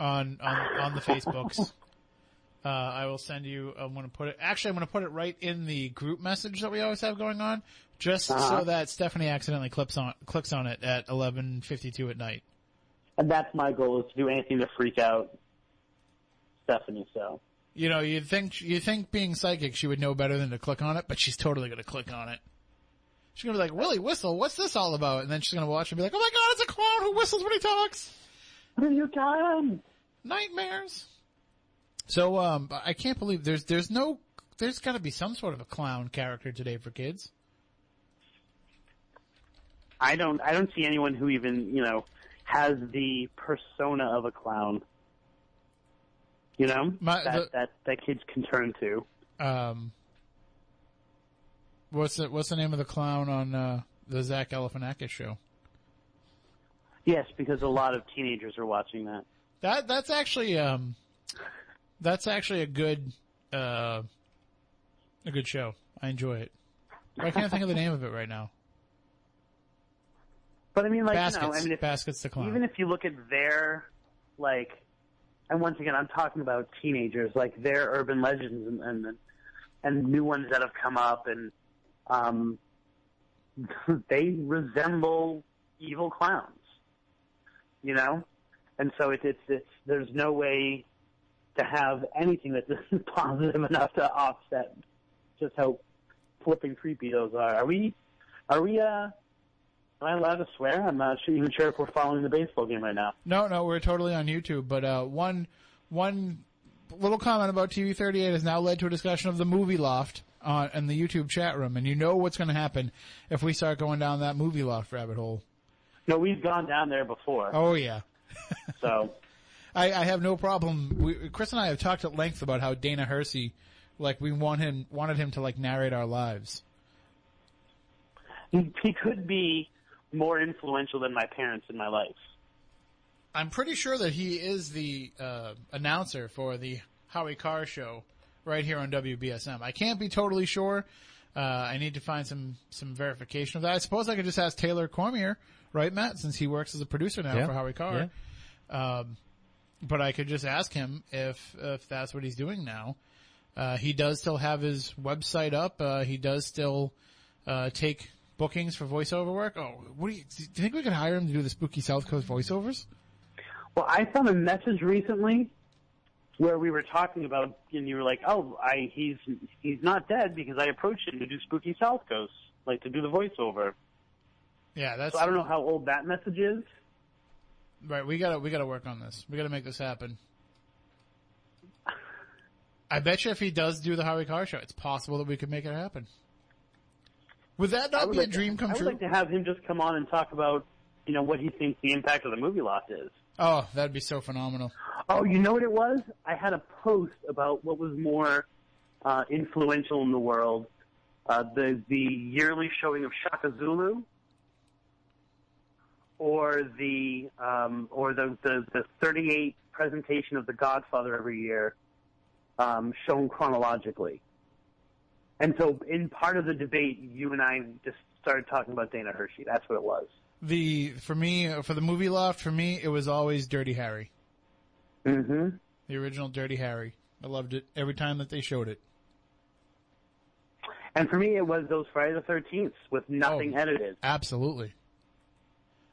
on on on the Facebooks. Uh, I will send you. I'm gonna put it. Actually, I'm gonna put it right in the group message that we always have going on, just Uh-huh. so that Stephanie accidentally clips on clicks on it at 11:52 at night. And that's my goal is to do anything to freak out Stephanie. So You know, you think you think being psychic, she would know better than to click on it, but she's totally gonna click on it. She's gonna be like, Willie Whistle, what's this all about? And then she's gonna watch and be like, oh my god, it's a clown who whistles when he talks. What have you done? Nightmares. So, um, I can't believe there's, there's no, there's gotta be some sort of a clown character today for kids. I don't I don't see anyone who even you know has the persona of a clown. You know My- that, the- that that kids can turn to. Um, what's the, what's the name of the clown on, uh, the Zach Galifianakis show? Yes, because a lot of teenagers are watching that. That that's actually um that's actually a good uh a good show. I enjoy it. But I can't think of the name of it right now. But I mean, like Baskets. you know, I mean, if, Baskets the clown. even if you look at their like, and once again, I'm talking about teenagers, like their urban legends and and, and new ones that have come up, and um, they resemble evil clowns, you know, and so it's it's it's there's no way to have anything that's positive enough to offset just how flipping creepy those are. Are we? Are we? Uh, Am I allowed to swear? I'm not sure, even sure if we're following the baseball game right now. no, no, we're totally on YouTube, but uh one one little comment about TV 38 has now led to a discussion of the movie loft on in the YouTube chat room and you know what's going to happen if we start going down that movie loft rabbit hole. No, we've gone down there before, Oh yeah. so I, I have no problem. We, Chris and I have talked at length about how Dana Hersey, like we want him, wanted him to like narrate our lives. he, he could be more influential than my parents in my life. I'm pretty sure that he is the uh, announcer for the Howie Carr show right here on WBSM. I can't be totally sure. Uh, I need to find some some verification of that. I suppose I could just ask Taylor Cormier, right, Matt, since he works as a producer now Yeah. for Howie Carr. Um, but I could just ask him if if that's what he's doing now. Uh, he does still have his website up. Uh, he does still uh, take bookings for voiceover work. Oh, what do you, do you think we could hire him to do the spooky South Coast voiceovers? Well, I found a message recently where we were talking about, and you were like, "Oh, I he's he's not dead because I approached him to do Spooky South Coast, like to do the voiceover." Yeah, that's So I don't know how old that message is. Right. We gotta we gotta work on this. We gotta make this happen. I bet you if he does do the Howie Carr show, it's possible that we could make it happen. Would that not would be a like to- dream come true? I would like to have him just come on and talk about, you know, what he thinks the impact of the movie loft is. oh, that'd be so phenomenal. Oh, you know what it was? I had a post about what was more uh, influential in the world: uh, the the yearly showing of Shaka Zulu, or the um, or the, the the 38 presentation of The Godfather every year, um, shown chronologically. And so, in part of the debate, you and I just started talking about Dana Hersey. That's what it was. The for me for the movie loft for me it was always Dirty Harry, Mm-hmm. the original Dirty Harry. I loved it every time that they showed it. And for me, it was those Friday the 13th with nothing Oh. edited. Absolutely.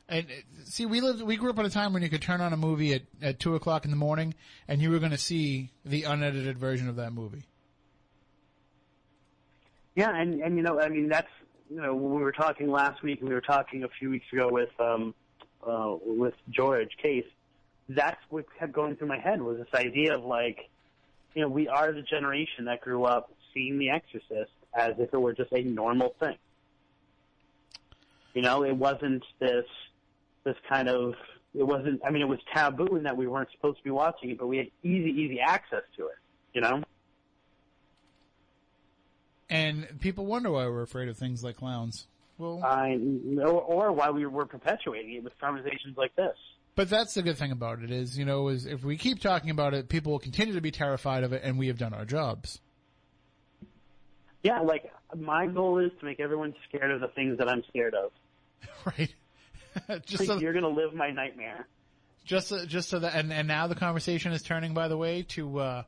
And uh, see, we lived, we grew up at a time when you could turn on a movie at, at two o'clock in the morning and you were going to see the unedited version of that movie. Yeah, and and you know, I mean, that's you know, when we were talking last week, and we were talking a few weeks ago with um, uh, with George Case. That's what kept going through my head was this idea of like, you know, we are the generation that grew up seeing The Exorcist as if it were just a normal thing. You know, it wasn't this this kind of it wasn't. I mean, it was taboo in that we weren't supposed to be watching it, but we had easy, easy access to it. You know. And people wonder why we're afraid of things like clowns. Well, I, or, or why we were perpetuating it with conversations like this. but that's the good thing about it is, you know, is if we keep talking about it, people will continue to be terrified of it and we have done our jobs. Yeah, like my goal is to make everyone scared of the things that I'm scared of. right? just so, you're gonna live my nightmare. just so, just so that, and, and now the conversation is turning, by the way, to, uh,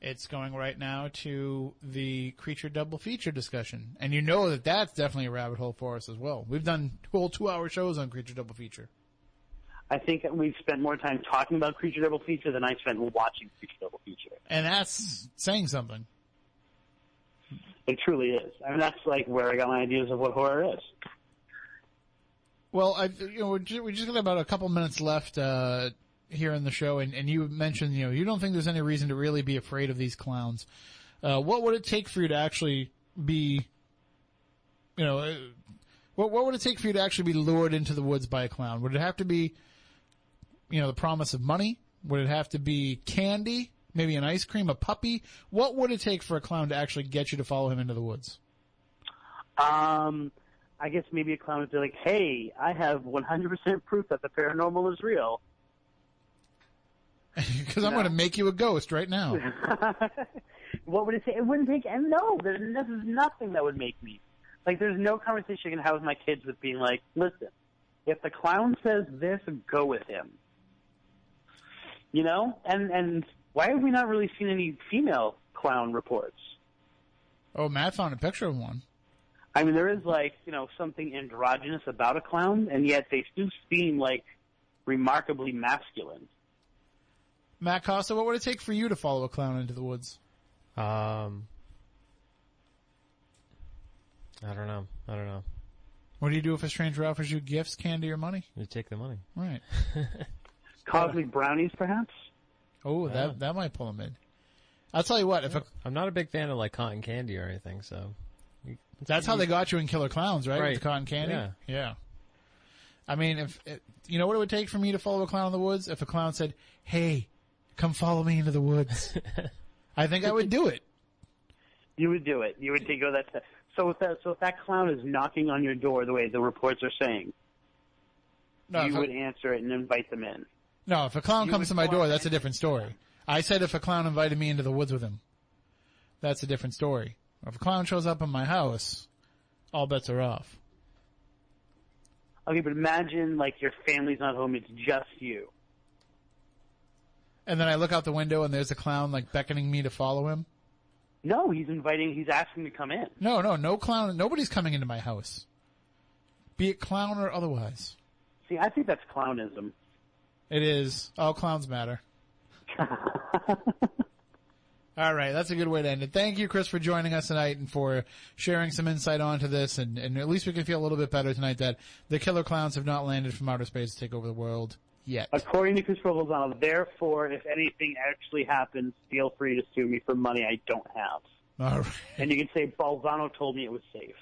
it's going right now to the creature double feature discussion. And you know that that's definitely a rabbit hole for us as well. We've done whole two hour shows on creature double feature. I think we've spent more time talking about Creature Double Feature than I spent watching Creature Double Feature. And that's saying something. It truly is. I mean, that's like where I got my ideas of what horror is. Well, I, you know, we're just, we just got about a couple minutes left, uh, here in the show and, and you mentioned, you know, you don't think there's any reason to really be afraid of these clowns. Uh, what would it take for you to actually be, you know, uh, what, what would it take for you to actually be lured into the woods by a clown? Would it have to be, you know, the promise of money? Would it have to be candy? Maybe an ice cream, a puppy? What would it take for a clown to actually get you to follow him into the woods? Um, I guess maybe a clown would be like, "Hey, I have 100% proof that the paranormal is real." Because I'm No. going to make you a ghost right now. what would it say? It wouldn't take. And no, there's, there's nothing that would make me. Like, there's no conversation I can have with my kids with being like, "Listen, if the clown says this, go with him." You know, and and why have we not really seen any female clown reports? Oh, Matt found a picture of one. I mean, there is like you know something androgynous about a clown, and yet they do seem like remarkably masculine. Matt Costa, what would it take for you to follow a clown into the woods? Um, I don't know. I don't know. What do you do if a stranger offers you gifts, candy, or money? You take the money. Right. Cosmic brownies, perhaps. Oh, Yeah. that that might pull them in. I'll tell you what. If a, I'm not a big fan of like cotton candy or anything, so that's how they got you in Killer Clowns, right? With the cotton candy. Yeah. Yeah. I mean, if it, you know what it would take for me to follow a clown in the woods, if a clown said, "Hey, come follow me into the woods," I think I would do it. You would do it. You would take go oh, that step. So if that so if that clown is knocking on your door the way the reports are saying, No, you if a, would answer it and invite them in. no, if a clown you comes to my door, that's a different story. I said if a clown invited me into the woods with him, that's a different story. If a clown shows up in my house, all bets are off. Okay, but imagine like your family's not home; it's just you. And then I look out the window and there's a clown like beckoning me to follow him. No, he's inviting. He's asking to come in. No, no, no clown. Nobody's coming into my house. Be it clown or otherwise. See, I think that's clownism. It is. All clowns matter. All right, that's a good way to end it. Thank you, Chris, for joining us tonight and for sharing some insight onto this. And, and at least we can feel a little bit better tonight that the killer clowns have not landed from outer space to take over the world yet. According to Christopher Balzano, therefore, if anything actually happens, feel free to sue me for money I don't have. All right. And you can say Balzano told me it was safe.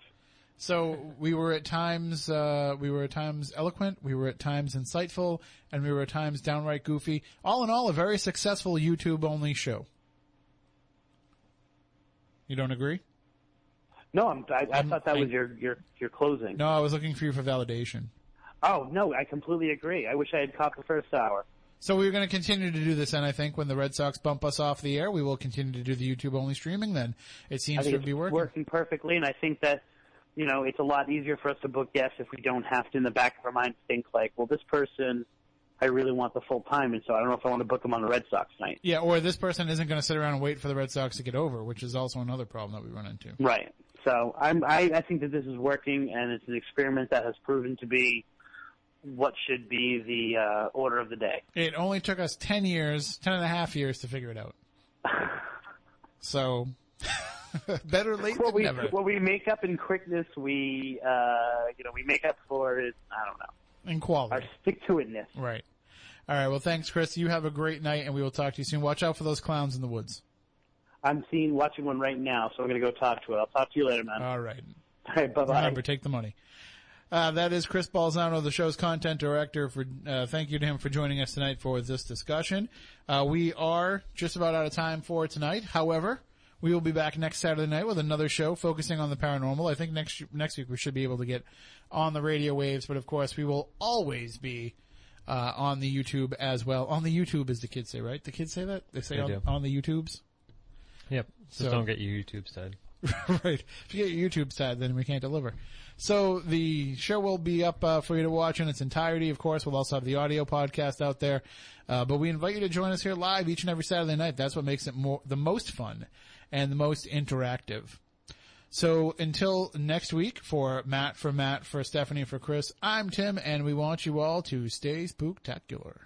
So we were at times, uh, we were at times eloquent, we were at times insightful, and we were at times downright goofy. All in all, a very successful YouTube only show. You don't agree? No, I'm, I, I thought that I- was your your your closing. No, I was looking for you for validation. Oh no, I completely agree. I wish I had caught the first hour. So we're going to continue to do this, and I think when the Red Sox bump us off the air, we will continue to do the YouTube only streaming. Then it seems to be working. working perfectly, and I think that you know it's a lot easier for us to book guests if we don't have to in the back of our mind think like, well, this person, I really want the full time, and so I don't know if I want to book them on the Red Sox night. Yeah, or this person isn't going to sit around and wait for the Red Sox to get over, which is also another problem that we run into. Right. So I'm, I, I think that this is working, and it's an experiment that has proven to be what should be the uh, order of the day. It only took us 10 years, ten and a half years to figure it out. So, better late What than we never. what we make up in quickness, we uh, you know we make up for it. I don't know In quality. our stick to itness. Right. All right. Well, thanks, Chris. You have a great night, and we will talk to you soon. Watch out for those clowns in the woods. I'm seeing watching one right now, so I'm gonna go talk to it. I'll talk to you later, man. All right. All right, bye bye. Remember, take the money. Uh, that is Chris Balzano, the show's content director. For uh, thank you to him for joining us tonight for this discussion. Uh, we are just about out of time for tonight. However, we will be back next Saturday night with another show focusing on the paranormal. I think next next week we should be able to get on the radio waves, but of course we will always be uh, on the YouTube as well. On the YouTube, as the kids say, right? The kids say that they say They on, on the YouTubes. Yep. Just So- don't get your YouTube stud. right. If you get your YouTube side, then we can't deliver. So the show will be up uh, for you to watch in its entirety. Of course, we'll also have the audio podcast out there. Uh, but we invite you to join us here live each and every Saturday night. That's what makes it more the most fun and the most interactive. So until next week, for Matt, for Matt, for Stephanie, for Chris, I'm Tim, and we want you all to stay spooktacular.